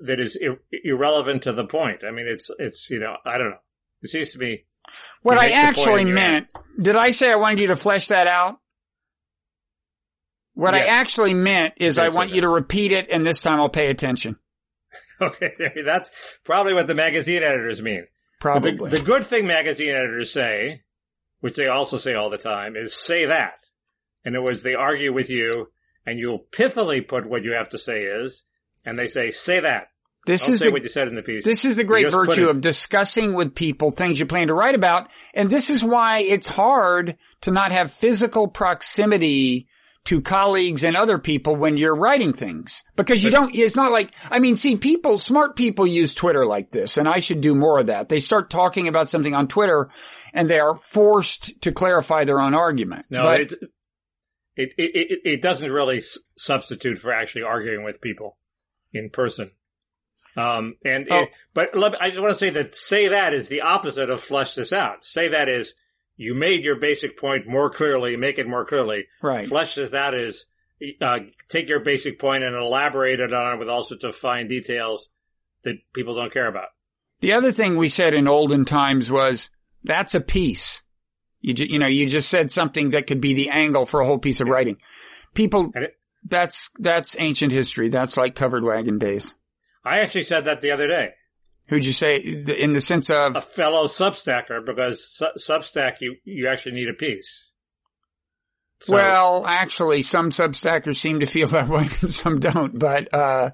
that is ir- irrelevant to the point. I mean, it's, it's, you know, I don't know. It seems to me. What I actually meant, did I say I wanted you to flesh that out? What yes. I actually meant is I want you to repeat it and this time I'll pay attention. Okay. I mean, that's probably what the magazine editors mean. Probably. The, the good thing magazine editors say, which they also say all the time, is say that. In other words, they argue with you and you'll pithily put what you have to say is, and they say, say that. This Don't is say the, what you said in the piece. This is the great virtue of discussing with people things you plan to write about. And this is why it's hard to not have physical proximity to colleagues and other people when you're writing things. Because you don't, it's not like, I mean, see, people, smart people use Twitter like this, and I should do more of that. They start talking about something on Twitter and they are forced to clarify their own argument. No, but, it, it, it, it, doesn't really substitute for actually arguing with people in person. Um, and, oh. it, but let, I just want to say that say that is the opposite of flesh this out. Say that is you made your basic point more clearly, make it more clearly. Right. Flesh this out is, uh, take your basic point and elaborate it on it with all sorts of fine details that people don't care about. The other thing we said in olden times was that's a piece. You, ju- you know, you just said something that could be the angle for a whole piece of writing. People, that's, that's ancient history. That's like covered wagon days. I actually said that the other day. Who'd you say in the sense of a fellow Substacker? Because Substack, you you actually need a piece. So, well, actually, some Substackers seem to feel that way, and some don't. But uh,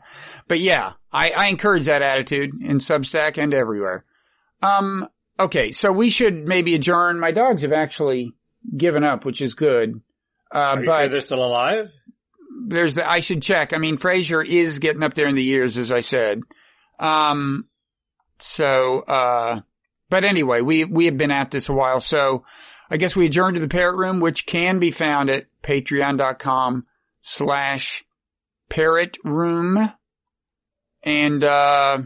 but yeah, I, I encourage that attitude in Substack and everywhere. Um, okay, so we should maybe adjourn. My dogs have actually given up, which is good. Uh, Are you but, sure they're still alive? there's the, I should check. I mean, Fraser is getting up there in the years, as I said. Um, so, uh, but anyway, we, we have been at this a while. So I guess we adjourn to the parrot room, which can be found at patreon.com slash parrot room. And, uh,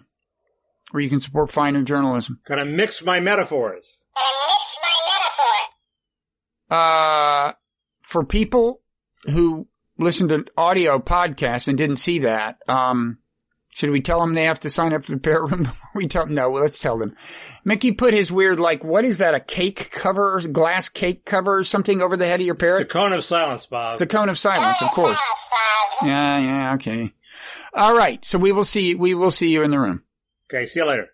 where you can support finer journalism. Gonna mix my metaphors. Gonna mix my metaphors. Uh, for people who listened to audio podcasts and didn't see that, um, should we tell them they have to sign up for the parrot room we tell them? No, let's tell them. Mickey put his weird, like, what is that? A cake cover, glass cake cover or something over the head of your parrot? It's a cone of silence, Bob. It's a cone of silence, of course. Yeah, yeah, okay. All right. So we will see, we will see you in the room. Okay, see you later.